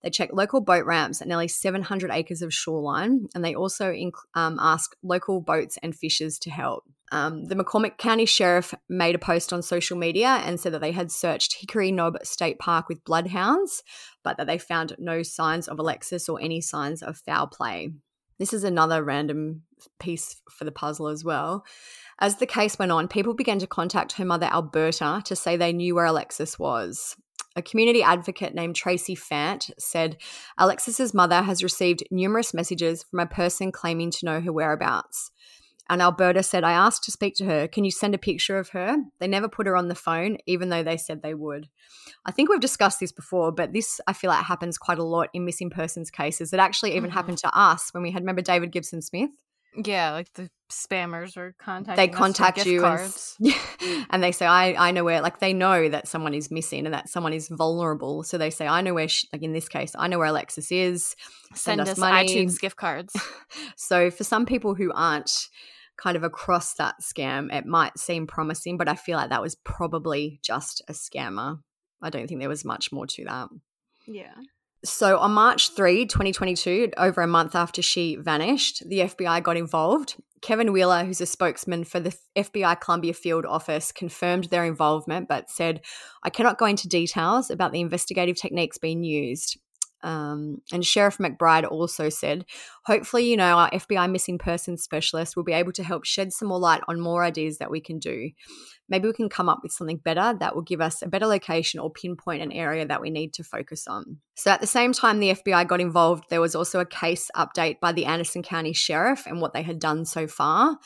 They checked local boat ramps at nearly 700 acres of shoreline, and they also inc- um, asked local boats and fishers to help. Um, the McCormick County Sheriff made a post on social media and said that they had searched Hickory Knob State Park with bloodhounds, but that they found no signs of Alexis or any signs of foul play. This is another random piece for the puzzle as well. As the case went on, people began to contact her mother, Alberta, to say they knew where Alexis was. A community advocate named Tracy Fant said Alexis's mother has received numerous messages from a person claiming to know her whereabouts. And Alberta said, I asked to speak to her. Can you send a picture of her? They never put her on the phone, even though they said they would. I think we've discussed this before, but this I feel like happens quite a lot in missing persons cases. It actually even Mhm. happened to us when we had, remember David Gibson Smith? Yeah, like the spammers are contacting. they contact you and, cards. s- *laughs* and they say I, I know where like they know that someone is missing and that someone is vulnerable so they say i know where she, like in this case i know where alexis is Send, us, money iTunes gift cards. *laughs* so for some people who aren't kind of across that scam it might seem promising but i feel like that was probably just a scammer i don't think there was much more to that yeah. So on March 3, 2022, over a month after she vanished, the FBI got involved. Kevin Wheeler, who's a spokesman for the FBI Columbia Field office, confirmed their involvement but said, I cannot go into details about the investigative techniques being used. Um, and Sheriff McBride also said, hopefully, you know, our FBI missing persons specialist will be able to help shed some more light on more ideas that we can do. Maybe we can come up with something better that will give us a better location or pinpoint an area that we need to focus on. So, at the same time the FBI got involved, there was also a case update by the Anderson County Sheriff and what they had done so far.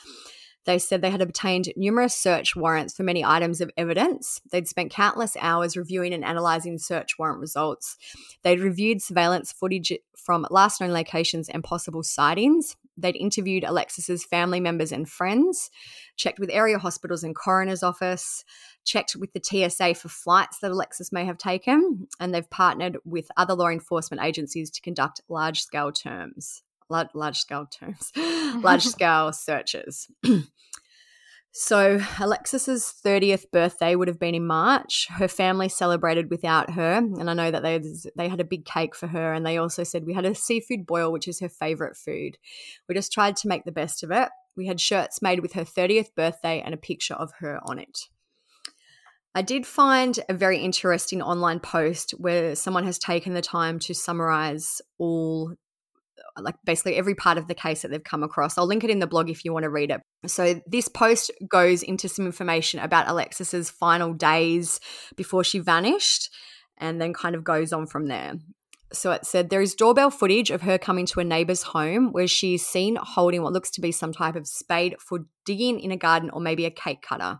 They said they had obtained numerous search warrants for many items of evidence. They'd spent countless hours reviewing and analyzing search warrant results. They'd reviewed surveillance footage from last known locations and possible sightings. They'd interviewed Alexis's family members and friends, checked with area hospitals and coroner's office, checked with the TSA for flights that Alexis may have taken, and they've partnered with other law enforcement agencies to conduct large scale terms large, large scale terms, *laughs* large *laughs* scale searches. *clears throat* so Alexis's 30th birthday would have been in March. Her family celebrated without her, and I know that they they had a big cake for her, and they also said we had a seafood boil, which is her favorite food. We just tried to make the best of it. We had shirts made with her 30th birthday and a picture of her on it. I did find a very interesting online post where someone has taken the time to summarize all like basically every part of the case that they've come across. I'll link it in the blog if you want to read it. So this post goes into some information about Alexis's final days before she vanished and then kind of goes on from there. So it said there is doorbell footage of her coming to a neighbor's home where she is seen holding what looks to be some type of spade for digging in a garden or maybe a cake cutter.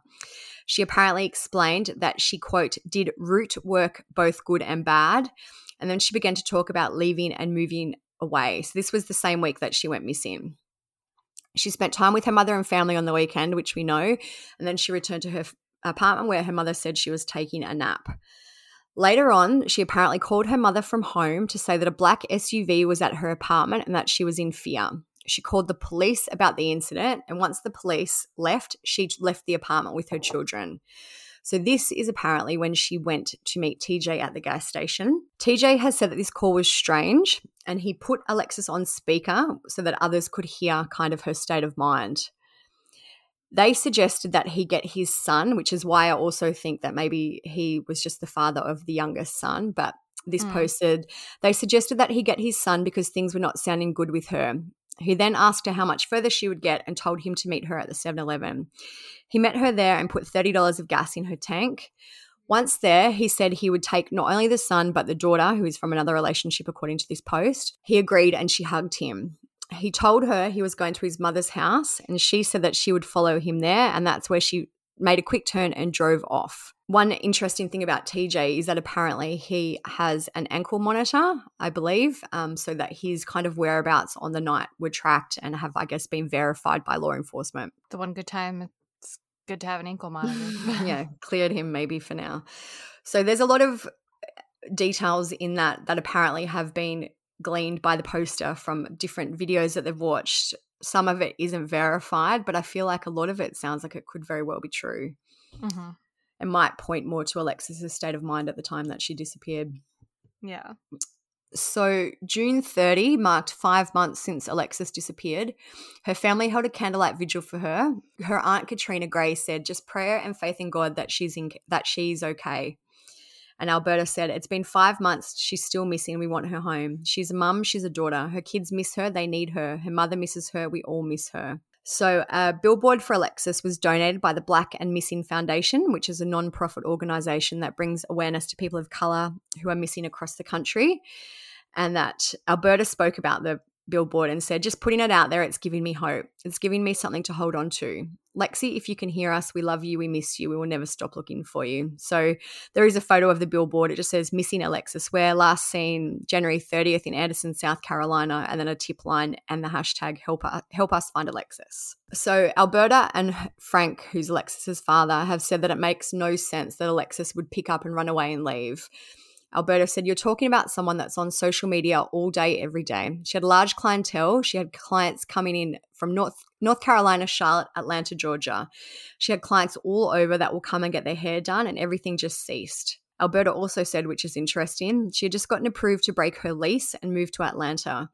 She apparently explained that she, quote, did root work both good and bad. And then she began to talk about leaving and moving away. So this was the same week that she went missing. She spent time with her mother and family on the weekend, which we know, and then she returned to her apartment where her mother said she was taking a nap. Later on, she apparently called her mother from home to say that a black SUV was at her apartment and that she was in fear. She called the police about the incident, and once the police left, she left the apartment with her children. So, this is apparently when she went to meet TJ at the gas station. TJ has said that this call was strange and he put Alexis on speaker so that others could hear kind of her state of mind. They suggested that he get his son, which is why I also think that maybe he was just the father of the youngest son. But this mm. posted, they suggested that he get his son because things were not sounding good with her. He then asked her how much further she would get and told him to meet her at the 7 Eleven. He met her there and put $30 of gas in her tank. Once there, he said he would take not only the son, but the daughter, who is from another relationship, according to this post. He agreed and she hugged him. He told her he was going to his mother's house, and she said that she would follow him there, and that's where she made a quick turn and drove off. One interesting thing about TJ is that apparently he has an ankle monitor, I believe, um, so that his kind of whereabouts on the night were tracked and have, I guess, been verified by law enforcement. The one good time it's good to have an ankle monitor. *laughs* yeah, cleared him maybe for now. So there's a lot of details in that that apparently have been gleaned by the poster from different videos that they've watched. Some of it isn't verified, but I feel like a lot of it sounds like it could very well be true. Mm-hmm it might point more to Alexis's state of mind at the time that she disappeared. Yeah. So, June 30 marked five months since Alexis disappeared. Her family held a candlelight vigil for her. Her aunt Katrina Gray said, "Just prayer and faith in God that she's in, that she's okay." And Alberta said, "It's been five months. She's still missing. We want her home. She's a mum. She's a daughter. Her kids miss her. They need her. Her mother misses her. We all miss her." So, a billboard for Alexis was donated by the Black and Missing Foundation, which is a non-profit organization that brings awareness to people of color who are missing across the country. And that Alberta spoke about the billboard and said, just putting it out there, it's giving me hope. It's giving me something to hold on to. Lexi, if you can hear us, we love you, we miss you, we will never stop looking for you. So there is a photo of the billboard. It just says missing Alexis Ware, last seen January 30th in Anderson, South Carolina, and then a tip line and the hashtag help us, help us find Alexis. So Alberta and Frank, who's Alexis's father, have said that it makes no sense that Alexis would pick up and run away and leave. Alberta said, You're talking about someone that's on social media all day, every day. She had a large clientele. She had clients coming in from North, North Carolina, Charlotte, Atlanta, Georgia. She had clients all over that will come and get their hair done, and everything just ceased. Alberta also said, which is interesting, she had just gotten approved to break her lease and move to Atlanta.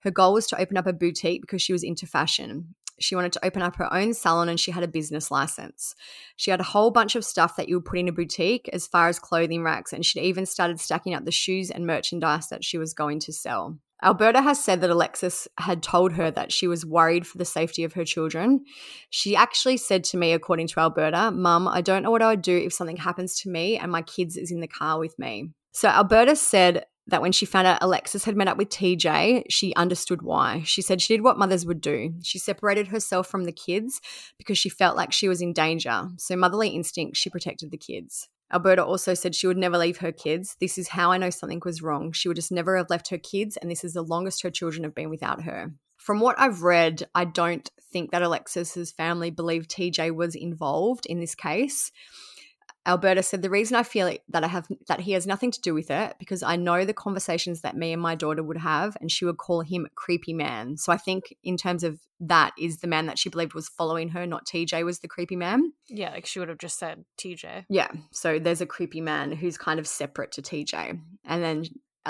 Her goal was to open up a boutique because she was into fashion. She wanted to open up her own salon and she had a business license. She had a whole bunch of stuff that you would put in a boutique as far as clothing racks, and she'd even started stacking up the shoes and merchandise that she was going to sell. Alberta has said that Alexis had told her that she was worried for the safety of her children. She actually said to me, according to Alberta, Mum, I don't know what I would do if something happens to me and my kids is in the car with me. So Alberta said that when she found out Alexis had met up with TJ, she understood why. She said she did what mothers would do. She separated herself from the kids because she felt like she was in danger. So, motherly instinct, she protected the kids. Alberta also said she would never leave her kids. This is how I know something was wrong. She would just never have left her kids, and this is the longest her children have been without her. From what I've read, I don't think that Alexis's family believed TJ was involved in this case. Alberta said the reason I feel that I have that he has nothing to do with it because I know the conversations that me and my daughter would have and she would call him creepy man. So I think in terms of that is the man that she believed was following her, not TJ was the creepy man. Yeah, like she would have just said TJ. Yeah. So there's a creepy man who's kind of separate to TJ. And then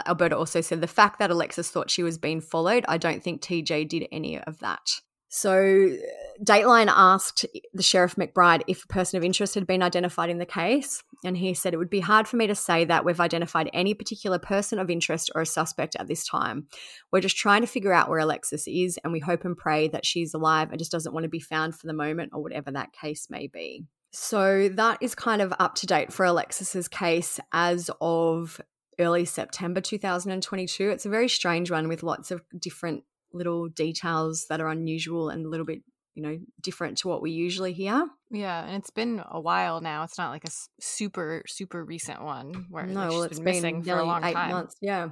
Alberta also said the fact that Alexis thought she was being followed, I don't think TJ did any of that. So, Dateline asked the Sheriff McBride if a person of interest had been identified in the case, and he said it would be hard for me to say that we've identified any particular person of interest or a suspect at this time. We're just trying to figure out where Alexis is, and we hope and pray that she's alive and just doesn't want to be found for the moment or whatever that case may be. So, that is kind of up to date for Alexis's case as of early September 2022. It's a very strange one with lots of different little details that are unusual and a little bit you know different to what we usually hear. Yeah and it's been a while now. It's not like a super super recent one where no like well it's been been missing for a long eight time. months yeah.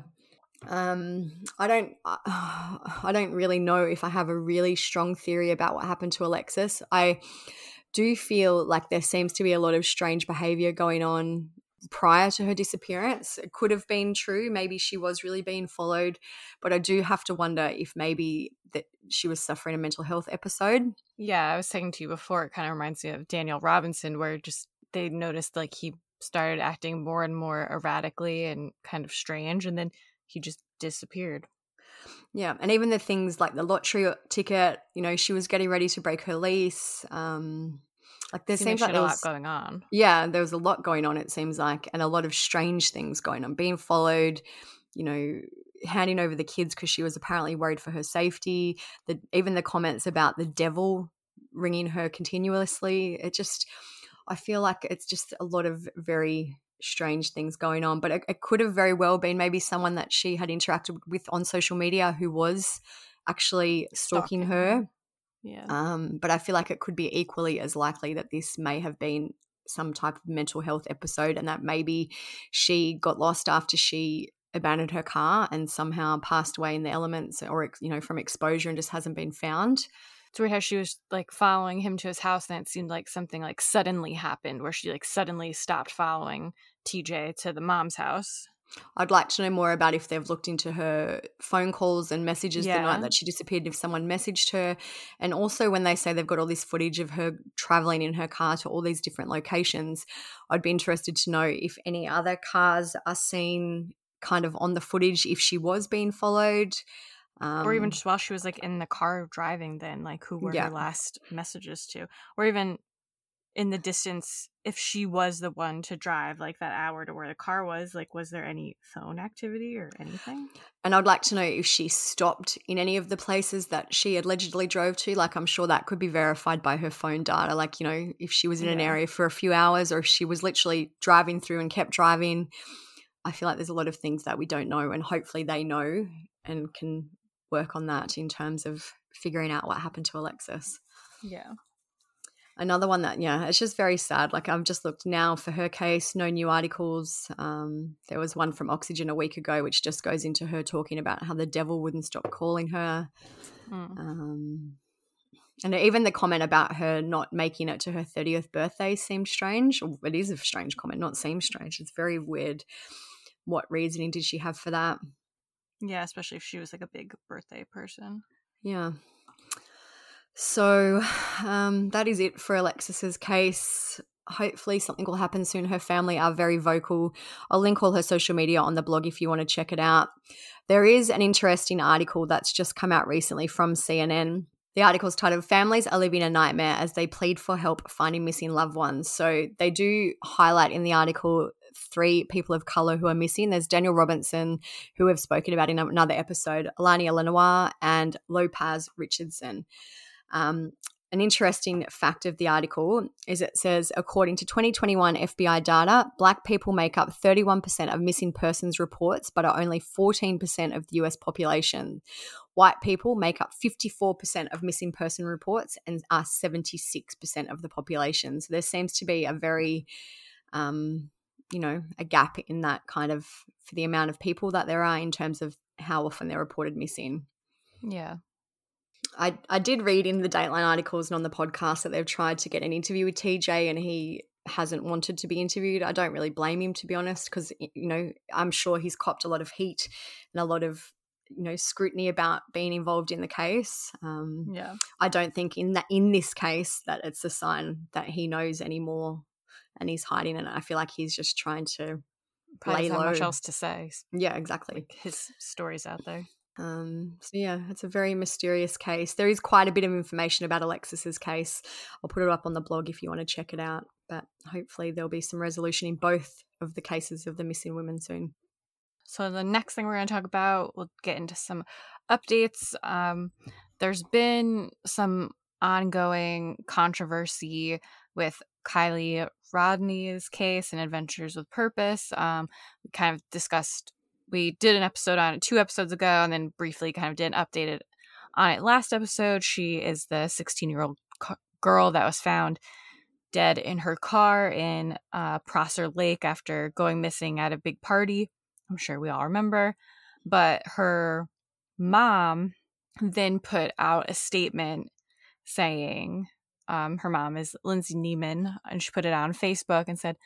Um i don't *sighs* i don't really know if i have a really strong theory about what happened to alexis. I do feel like there seems to be a lot of strange behavior going on prior to her disappearance. It could have been true. Maybe she was really being followed, but I do have to wonder if maybe that she was suffering a mental health episode. yeah i was saying to you before it kind of reminds me of daniel robinson where just they noticed like he started acting more and more erratically and kind of strange and then he just disappeared Yeah, and even the things like the lottery ticket, you know, she was getting ready to break her lease. Um, like there seems like there a was, lot going on yeah, there was a lot going on. It seems like, and a lot of strange things going on. Being followed, you know, handing over the kids because she was apparently worried for her safety. The even the comments about the devil ringing her continuously. It just, I feel like it's just a lot of very strange things going on. But it, it could have very well been maybe someone that she had interacted with on social media who was actually stalking, Stalking her. Yeah Um, but I feel like it could be equally as likely that this may have been some type of mental health episode and that maybe she got lost after she abandoned her car and somehow passed away in the elements or you know from exposure and just hasn't been found. weird how she was like following him to his house and it seemed like something like suddenly happened where she like suddenly stopped following tj to the mom's house I'd like to know more about if they've looked into her phone calls and messages the night that she disappeared, if someone messaged her. And also, when they say they've got all this footage of her traveling in her car to all these different locations, I'd be interested to know if any other cars are seen kind of on the footage, if she was being followed. Um, or even just while she was like in the car driving then like who were Yeah. her last messages to or even in the distance if she was the one to drive like that hour to where the car was like was there any phone activity or anything And I'd like to know if she stopped in any of the places that she allegedly drove to. Like, I'm sure that could be verified by her phone data. Like, you know, if she was in an area for a few hours or if she was literally driving through and kept driving. I feel like there's a lot of things that we don't know, and hopefully they know and can work on that in terms of figuring out what happened to Alexis. yeah Another one that, yeah, it's just very sad. Like, I've just looked now for her case, no new articles. Um, there was one from Oxygen a week ago, which just goes into her talking about how the devil wouldn't stop calling her. Mm. Um, and even the comment about her not making it to her 30th birthday seemed strange. It is a strange comment, not seems strange. It's very weird. What reasoning did she have for that? yeah especially if she was like a big birthday person Yeah. So um, that is it for Alexis's case. Hopefully, something will happen soon. Her family are very vocal. I'll link all her social media on the blog if you want to check it out. There is an interesting article that's just come out recently from CNN. The article is titled Families Are Living a Nightmare as They Plead for Help Finding Missing Loved Ones. So they do highlight in the article three people of color who are missing. There's Daniel Robinson, who we've spoken about in another episode, Allahnia Lenoir, and Lopaz Richardson. Um, an interesting fact of the article is it says according to 2021 FBI data, black people make up 31% of missing persons reports, but are only 14% of the US population. White people make up 54% of missing person reports and are 76% of the population. So there seems to be a very, um, you know, a gap in that kind of for the amount of people that there are in terms of how often they're reported missing. Yeah. I, I did read in the Dateline articles and on the podcast that they've tried to get an interview with TJ and he hasn't wanted to be interviewed. I don't really blame him to be honest because you know I'm sure he's copped a lot of heat and a lot of you know scrutiny about being involved in the case. Um, yeah, I don't think in that in this case that it's a sign that he knows anymore and he's hiding it. I feel like he's just trying to Probably lay low. much else to say. Yeah, exactly. His stories out there. Um, so yeah, it's a very mysterious case. There is quite a bit of information about Alexis's case. I'll put it up on the blog if you want to check it out. But hopefully there'll be some resolution in both of the cases of the missing women soon. So the next thing we're going to talk about, we'll get into some updates. Um, there's been some ongoing controversy with Kiely Rodni's case and Adventures with Purpose. Um, we kind of discussed, we did an episode on it two episodes ago, and then briefly kind of did an update it on it last episode. She is the 16 year old girl that was found dead in her car in uh, Prosser Lake after going missing at a big party. I'm sure we all remember. But her mom then put out a statement saying, um, her mom is Lindsay Neiman, and she put it on Facebook and said,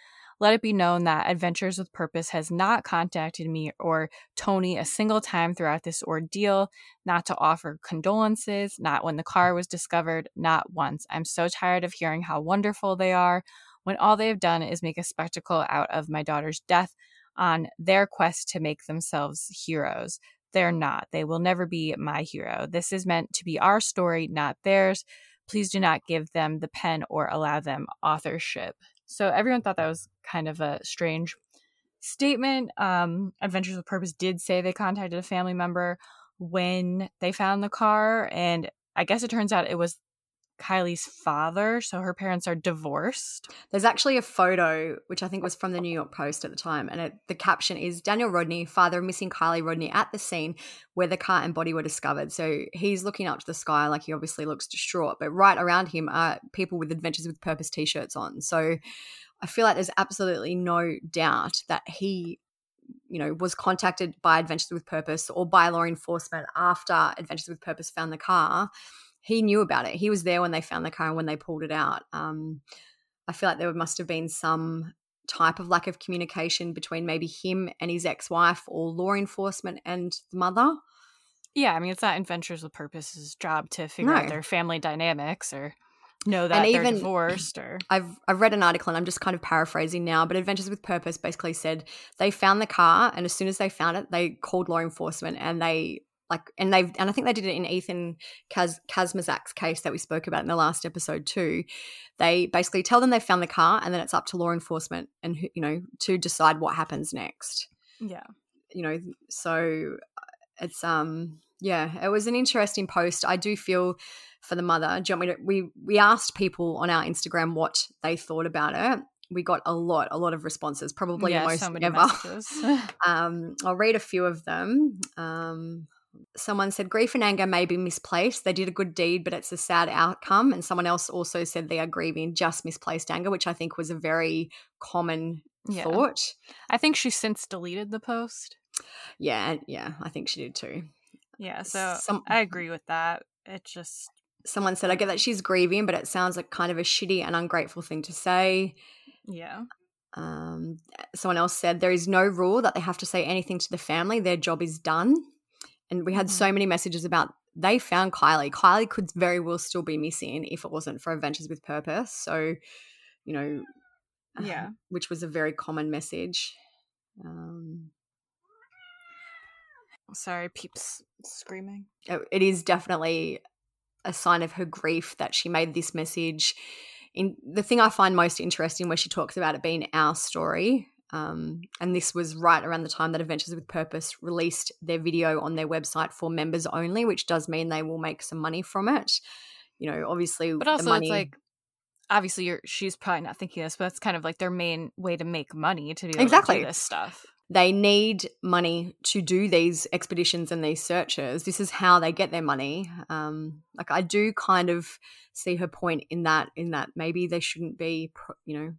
let it be known that Adventures with Purpose has not contacted me or Tony a single time throughout this ordeal, not to offer condolences, not when the car was discovered, not once. I'm so tired of hearing how wonderful they are when all they have done is make a spectacle out of my daughter's death on their quest to make themselves heroes. They're not. They will never be my hero. This is meant to be our story, not theirs. Please do not give them the pen or allow them authorship. So everyone thought that was kind of a strange statement. Um, Adventures with Purpose did say they contacted a family member when they found the car, and I guess it turns out it was Kiely's father. So her parents are divorced. There's actually a photo, which I think was from the New York Post at the time, and it, the caption is Daniel Rodni, father of missing Kiely Rodni, at the scene where the car and body were discovered. So he's looking up to the sky like he obviously looks distraught, but right around him are people with Adventures with Purpose t shirts on. So I feel like there's absolutely no doubt that he you know was contacted by adventures with purpose or by law enforcement after adventures with purpose found the car he knew about it. He was there when they found the car and when they pulled it out. Um, I feel like there must have been some type of lack of communication between maybe him and his ex-wife or law enforcement and the mother. Yeah, I mean it's not Adventures with Purpose's job to figure No. out their family dynamics or know that And they're even- divorced or I've I've read an article and I'm just kind of paraphrasing now, but Adventures with Purpose basically said they found the car and as soon as they found it, they called law enforcement and they like and they've and I think they did it in Ethan Kaz Kazmerzak's case that we spoke about in the last episode too. They basically tell them they found the car and then it's up to law enforcement and you know to decide what happens next. yeah. You know, so it's um yeah, it was an interesting post. I do feel for the mother. Do you want me to? We we asked people on our Instagram what they thought about it. We got a lot, a lot of responses, probably yeah, most so ever. *laughs* Um, I'll read a few of them. Um, someone said grief and anger may be misplaced. They did a good deed, but it's a sad outcome. And someone else also said they are grieving just misplaced anger, which I think was a very common Yeah. thought. I think she since deleted the post. Yeah, yeah, I think she did too. Yeah, so Some- I agree with that. It just Someone said, I get that she's grieving, but it sounds like kind of a shitty and ungrateful thing to say. yeah. Um, someone else said there is no rule that they have to say anything to the family. Their job is done. And we had so many messages about they found Kiely. Kiely could very well still be missing if it wasn't for Adventures with Purpose. So, you know, *sighs* Yeah. which was a very common message. Um, Sorry, peeps screaming. it it is definitely a sign of her grief that she made this message. In the thing I find most interesting, where she talks about it being our story, um, and this was right around the time that Adventures with Purpose released their video on their website for members only, which does mean they will make some money from it. you know, obviously, But also, money, it's like obviously you're she's probably not thinking this, but that's kind of like their main way to make money to be able to Exactly. do this stuff. they need money to do these expeditions and these searches. This is how they get their money. Um, like I do kind of see her point in that. In that maybe they shouldn't be, you know,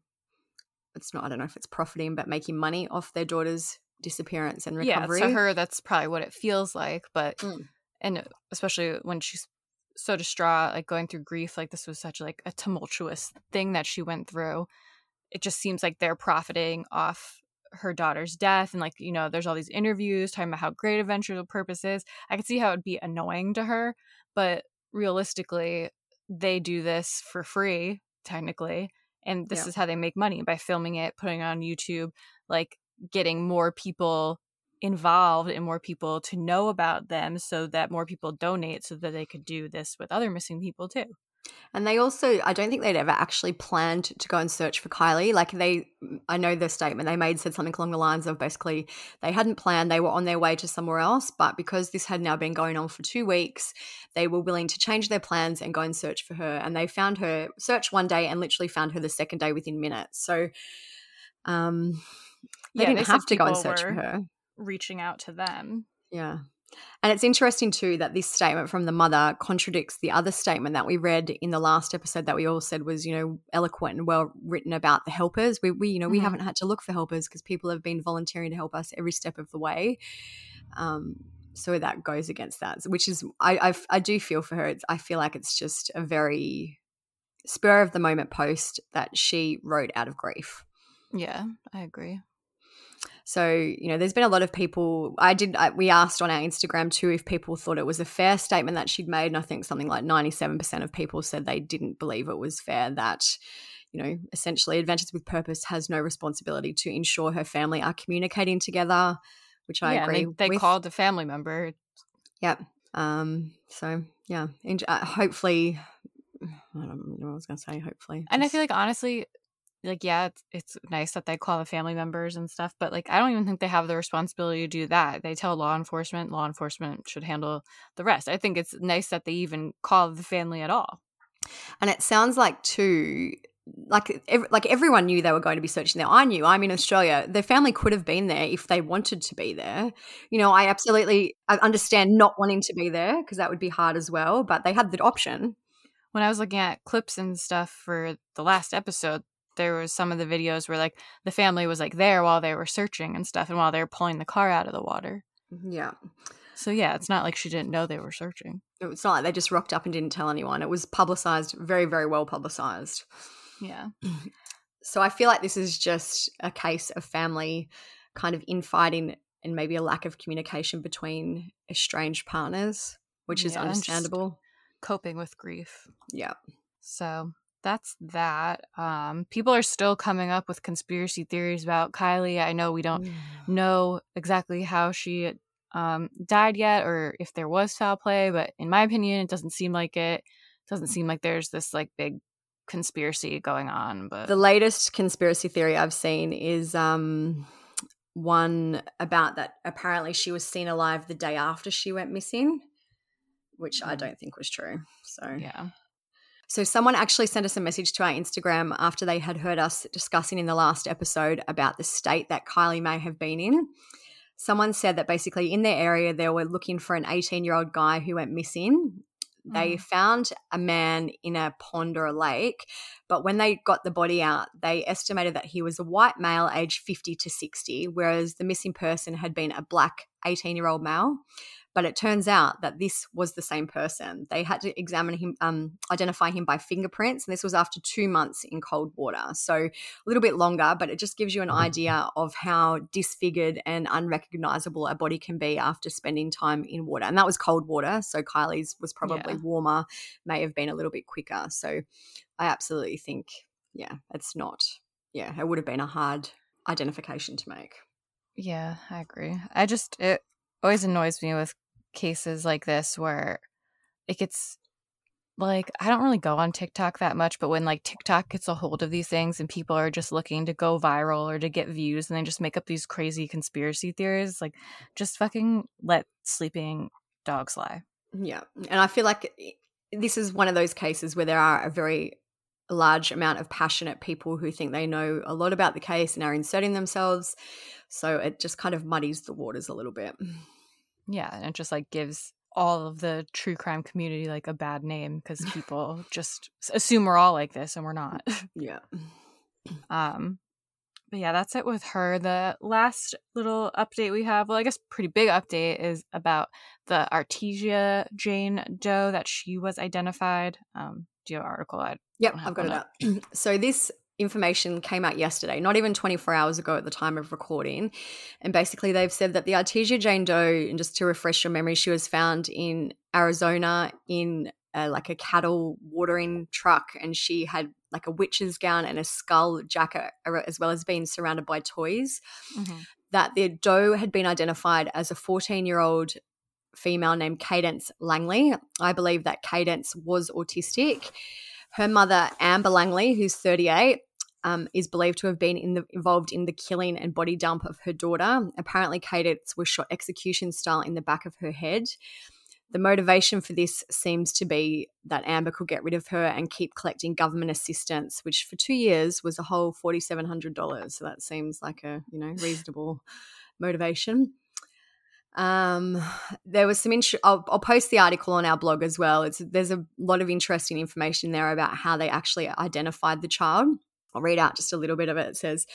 it's not. I don't know if it's profiting, but making money off their daughter's disappearance and recovery. Yeah, to her that's probably what it feels like, but Mm. and especially when she's so distraught, like going through grief, like this was such like a tumultuous thing that she went through. It just seems like they're profiting off her daughter's death and like you know there's all these interviews talking about how great adventure purpose is i could see how it would be annoying to her but realistically they do this for free technically and this Yeah. is how they make money by filming it putting it on youtube like getting more people involved and more people to know about them so that more people donate so that they could do this with other missing people too And they also, I don't think they'd ever actually planned to go and search for Kiely. Like they, I know the statement they made said something along the lines of basically they hadn't planned, they were on their way to somewhere else. But because this had now been going on for two weeks, they were willing to change their plans and go and search for her. And they found her, searched one day and literally found her the second day within minutes. So um, they Yeah, didn't they have to go and search for her. reaching out to them Yeah. And it's interesting too that this statement from the mother contradicts the other statement that we read in the last episode that we all said was, you know, eloquent and well written about the helpers. We, we you know, we Mhm. haven't had to look for helpers because people have been volunteering to help us every step of the way. Um, so that goes against that, which is I I, I do feel for her. It's, I feel like it's just a very spur of the moment post that she wrote out of grief. yeah i agree So, you know, there's been a lot of people. I did, I, we asked on our Instagram too if people thought it was a fair statement that she'd made. And I think something like 97% of people said they didn't believe it was fair that, you know, essentially Adventures with Purpose has no responsibility to ensure her family are communicating together, which I yeah, agree they, they called a family member Yep. Um, so, yeah, en- uh, hopefully, *sighs* I don't know what I was going to say, hopefully. and i feel like honestly like yeah it's, it's nice that they call the family members and stuff but like i don't even think they have the responsibility to do that they tell law enforcement law enforcement should handle the rest i think it's nice that they even call the family at all And it sounds like too, like ev- like everyone knew they were going to be searching there. I knew. I'm in Australia. Their family could have been there if they wanted to be there. You know, I absolutely I understand not wanting to be there because that would be hard as well. But they had the option. when i was looking at clips and stuff for the last episode there was some of the videos where like the family was like there while they were searching and stuff and while they were pulling the car out of the water mm, Yeah, so yeah it's not like she didn't know they were searching it's not like they just rocked up and didn't tell anyone. It was publicized, very very well publicized. yeah *clears throat* So I feel like this is just a case of family kind of infighting and maybe a lack of communication between estranged partners, which is Yeah, and understandable. coping with grief Yeah. So that's that. Um, people are still coming up with conspiracy theories about Kiely. I know we don't know exactly how she um, died yet or if there was foul play, but in my opinion, it doesn't seem like it. Doesn't seem like there's this like big conspiracy going on. But The latest conspiracy theory I've seen is um one about that apparently she was seen alive the day after she went missing, which I don't think was true. So yeah, So someone actually sent us a message to our Instagram after they had heard us discussing in the last episode about the state that Kiely may have been in. Someone said that basically in their area they were looking for an 18-year-old guy who went missing. They Mm. found a man in a pond or a lake, but when they got the body out, they estimated that he was a white male aged 50 to 60, whereas the missing person had been a black 18-year-old male. But it turns out that this was the same person. They had to examine him, um, identify him by fingerprints, and this was after two months in cold water. So a little bit longer, but it just gives you an idea of how disfigured and unrecognizable a body can be after spending time in water. And that was cold water. So Kiely's was probably Yeah. warmer, may have been a little bit quicker. So I absolutely think, yeah, it's not, yeah, it would have been a hard identification to make. Yeah, I agree. I just it always annoys me with cases like this where it gets like I don't really go on TikTok that much, but when like TikTok gets a hold of these things and people are just looking to go viral or to get views and they just make up these crazy conspiracy theories, like just fucking let sleeping dogs lie. Yeah. And I feel like eh, this is one of those cases where there are a very large amount of passionate people who think they know a lot about the case and are inserting themselves. So it just kind of muddies the waters a little bit. Yeah, and it just like gives all of the true crime community like a bad name because *laughs* people just assume we're all like this and we're not. *laughs* Yeah. Um, but yeah, that's it with her. The last little update we have, well, I guess pretty big update, is about the Artesia Jane Doe that she was identified. Um, do you have an article? I Yep, I've got it up. *clears throat* so this information came out yesterday, not even 24 hours ago at the time of recording. And basically, they've said that the Artesia Jane Doe, and just to refresh your memory, she was found in Arizona in uh, like a cattle watering truck, and she had like a witch's gown and a skull jacket, as well as being surrounded by toys. Mm-hmm. That the doe had been identified as a 14 year old female named Cadence Langley. I believe that Cadence was autistic. Her mother, Amber Langley, who's 38, um, is believed to have been in the, involved in the killing and body dump of her daughter. Apparently, Cadence was shot execution style in the back of her head. The motivation for this seems to be that Amber could get rid of her and keep collecting government assistance, which for two years was a whole forty-seven hundred dollars. So that seems like a you know reasonable motivation. Um, there was some. Int- I'll, I'll post the article on our blog as well. It's there's a lot of interesting information there about how they actually identified the child. I'll read out just a little bit of it. It says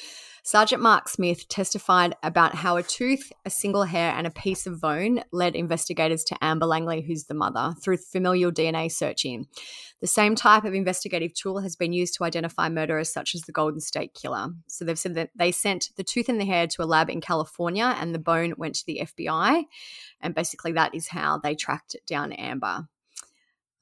Sergeant Mark Smith testified about how a tooth, a single hair, and a piece of bone led investigators to Amber Langley, who's the mother, through familial DNA searching. The same type of investigative tool has been used to identify murderers such as the Golden State Killer. So they've said that they sent the tooth and the hair to a lab in California and the bone went to the FBI. And basically, that is how they tracked down Amber.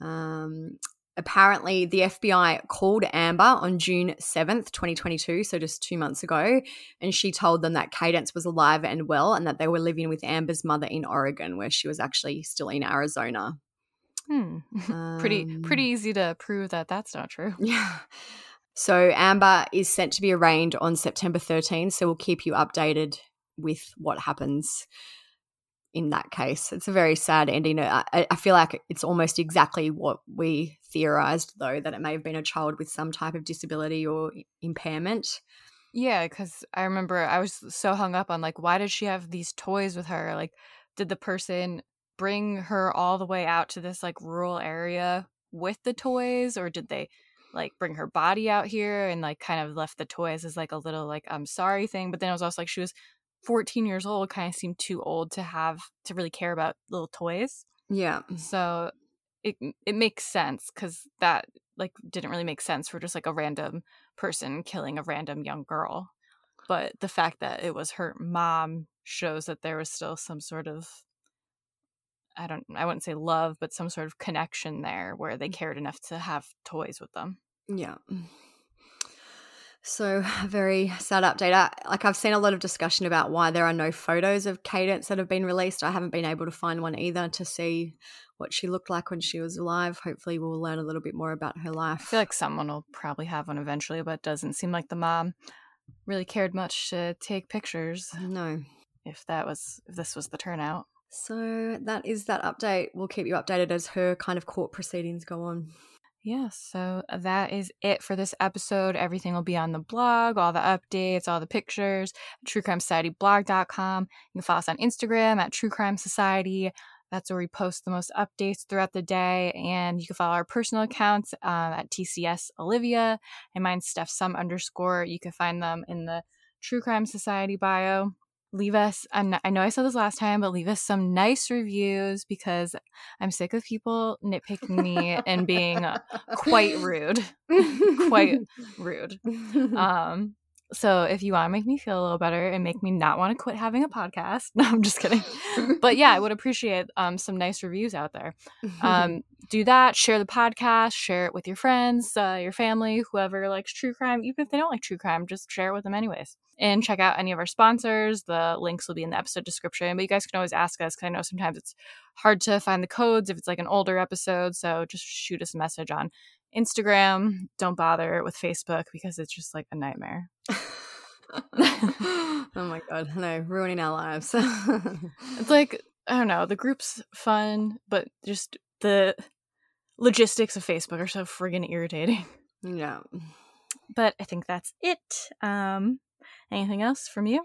Um, apparently, the FBI called Amber on June 7th, 2022, so just two months ago, and she told them that Cadence was alive and well and that they were living with Amber's mother in Oregon, where she was actually still in Arizona. Hmm. *laughs* pretty Um, pretty easy to prove that that's not true. *laughs* Yeah. So Amber is sent to be arraigned on September 13th. So we'll keep you updated with what happens in that case. It's a very sad ending. I, I- feel like it's almost exactly what we theorized, though, that it may have been a child with some type of disability or impairment. Yeah, because I remember I was so hung up on like, why does she have these toys with her? Like, did the person bring her all the way out to this like rural area with the toys, or did they like bring her body out here and like kind of left the toys as like a little like I'm sorry thing? But then it was also like she was 14 years old, kind of seemed too old to have to really care about little toys. Yeah. So it it makes sense because that like didn't really make sense for just like a random person killing a random young girl. But the fact that it was her mom shows that there was still some sort of I don't I wouldn't say love, but some sort of connection there where they mm. cared enough to have toys with them. Yeah. So, a *laughs* very sad update. I, like, I've seen a lot of discussion about why there are no photos of Cadence that have been released. I haven't been able to find one either to see what she looked like when she was alive. Hopefully, we'll learn a little bit more about her life. I feel like someone will probably have one eventually, but it doesn't seem like the mom really cared much to take pictures. No. If that was if this was the turnout. So, that is that update. We'll keep you updated as her kind of court proceedings go on. Yeah, so that is it for this episode. Everything will be on the blog, all the updates, all the pictures, truecrimesocietyblog.com. You can follow us on Instagram at True Crime Society. That's where we post the most updates throughout the day. And you can follow our personal accounts um, at TCS Olivia and mine's Steph Sum underscore. You can find them in the True Crime Society bio. Leave us, and I know I said this last time, but leave us some nice reviews because I'm sick of people nitpicking me and being *laughs* *laughs* quite rude. quite *laughs* rude. Um, so if you want to make me feel a little better and make me not want to quit having a podcast, *laughs* no, I'm just kidding. *laughs* But yeah, I would appreciate um, some nice reviews out there. *laughs* Um, do that. Share the podcast. Share it with your friends, uh, your family, whoever likes true crime. Even if they don't like true crime, just share it with them anyways. And check out any of our sponsors. The links will be in the episode description. But you guys can always ask us because I know sometimes it's hard to find the codes if it's like an older episode. So just shoot us a message on Instagram. Don't bother with Facebook because it's just like a nightmare. *laughs* oh my god, no, ruining our lives. *laughs* It's like I don't know, the group's fun, but just the logistics of Facebook are so friggin' irritating. Yeah. But I think that's it. Um, anything else from you?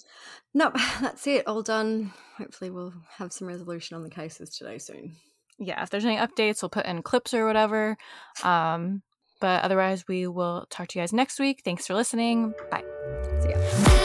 *laughs* nope, that's it. All done. Hopefully, we'll have some resolution on the cases today soon. Yeah, if there's any updates, we'll put in clips or whatever. Um, but otherwise, we will talk to you guys next week. Thanks for listening. Bye. See ya.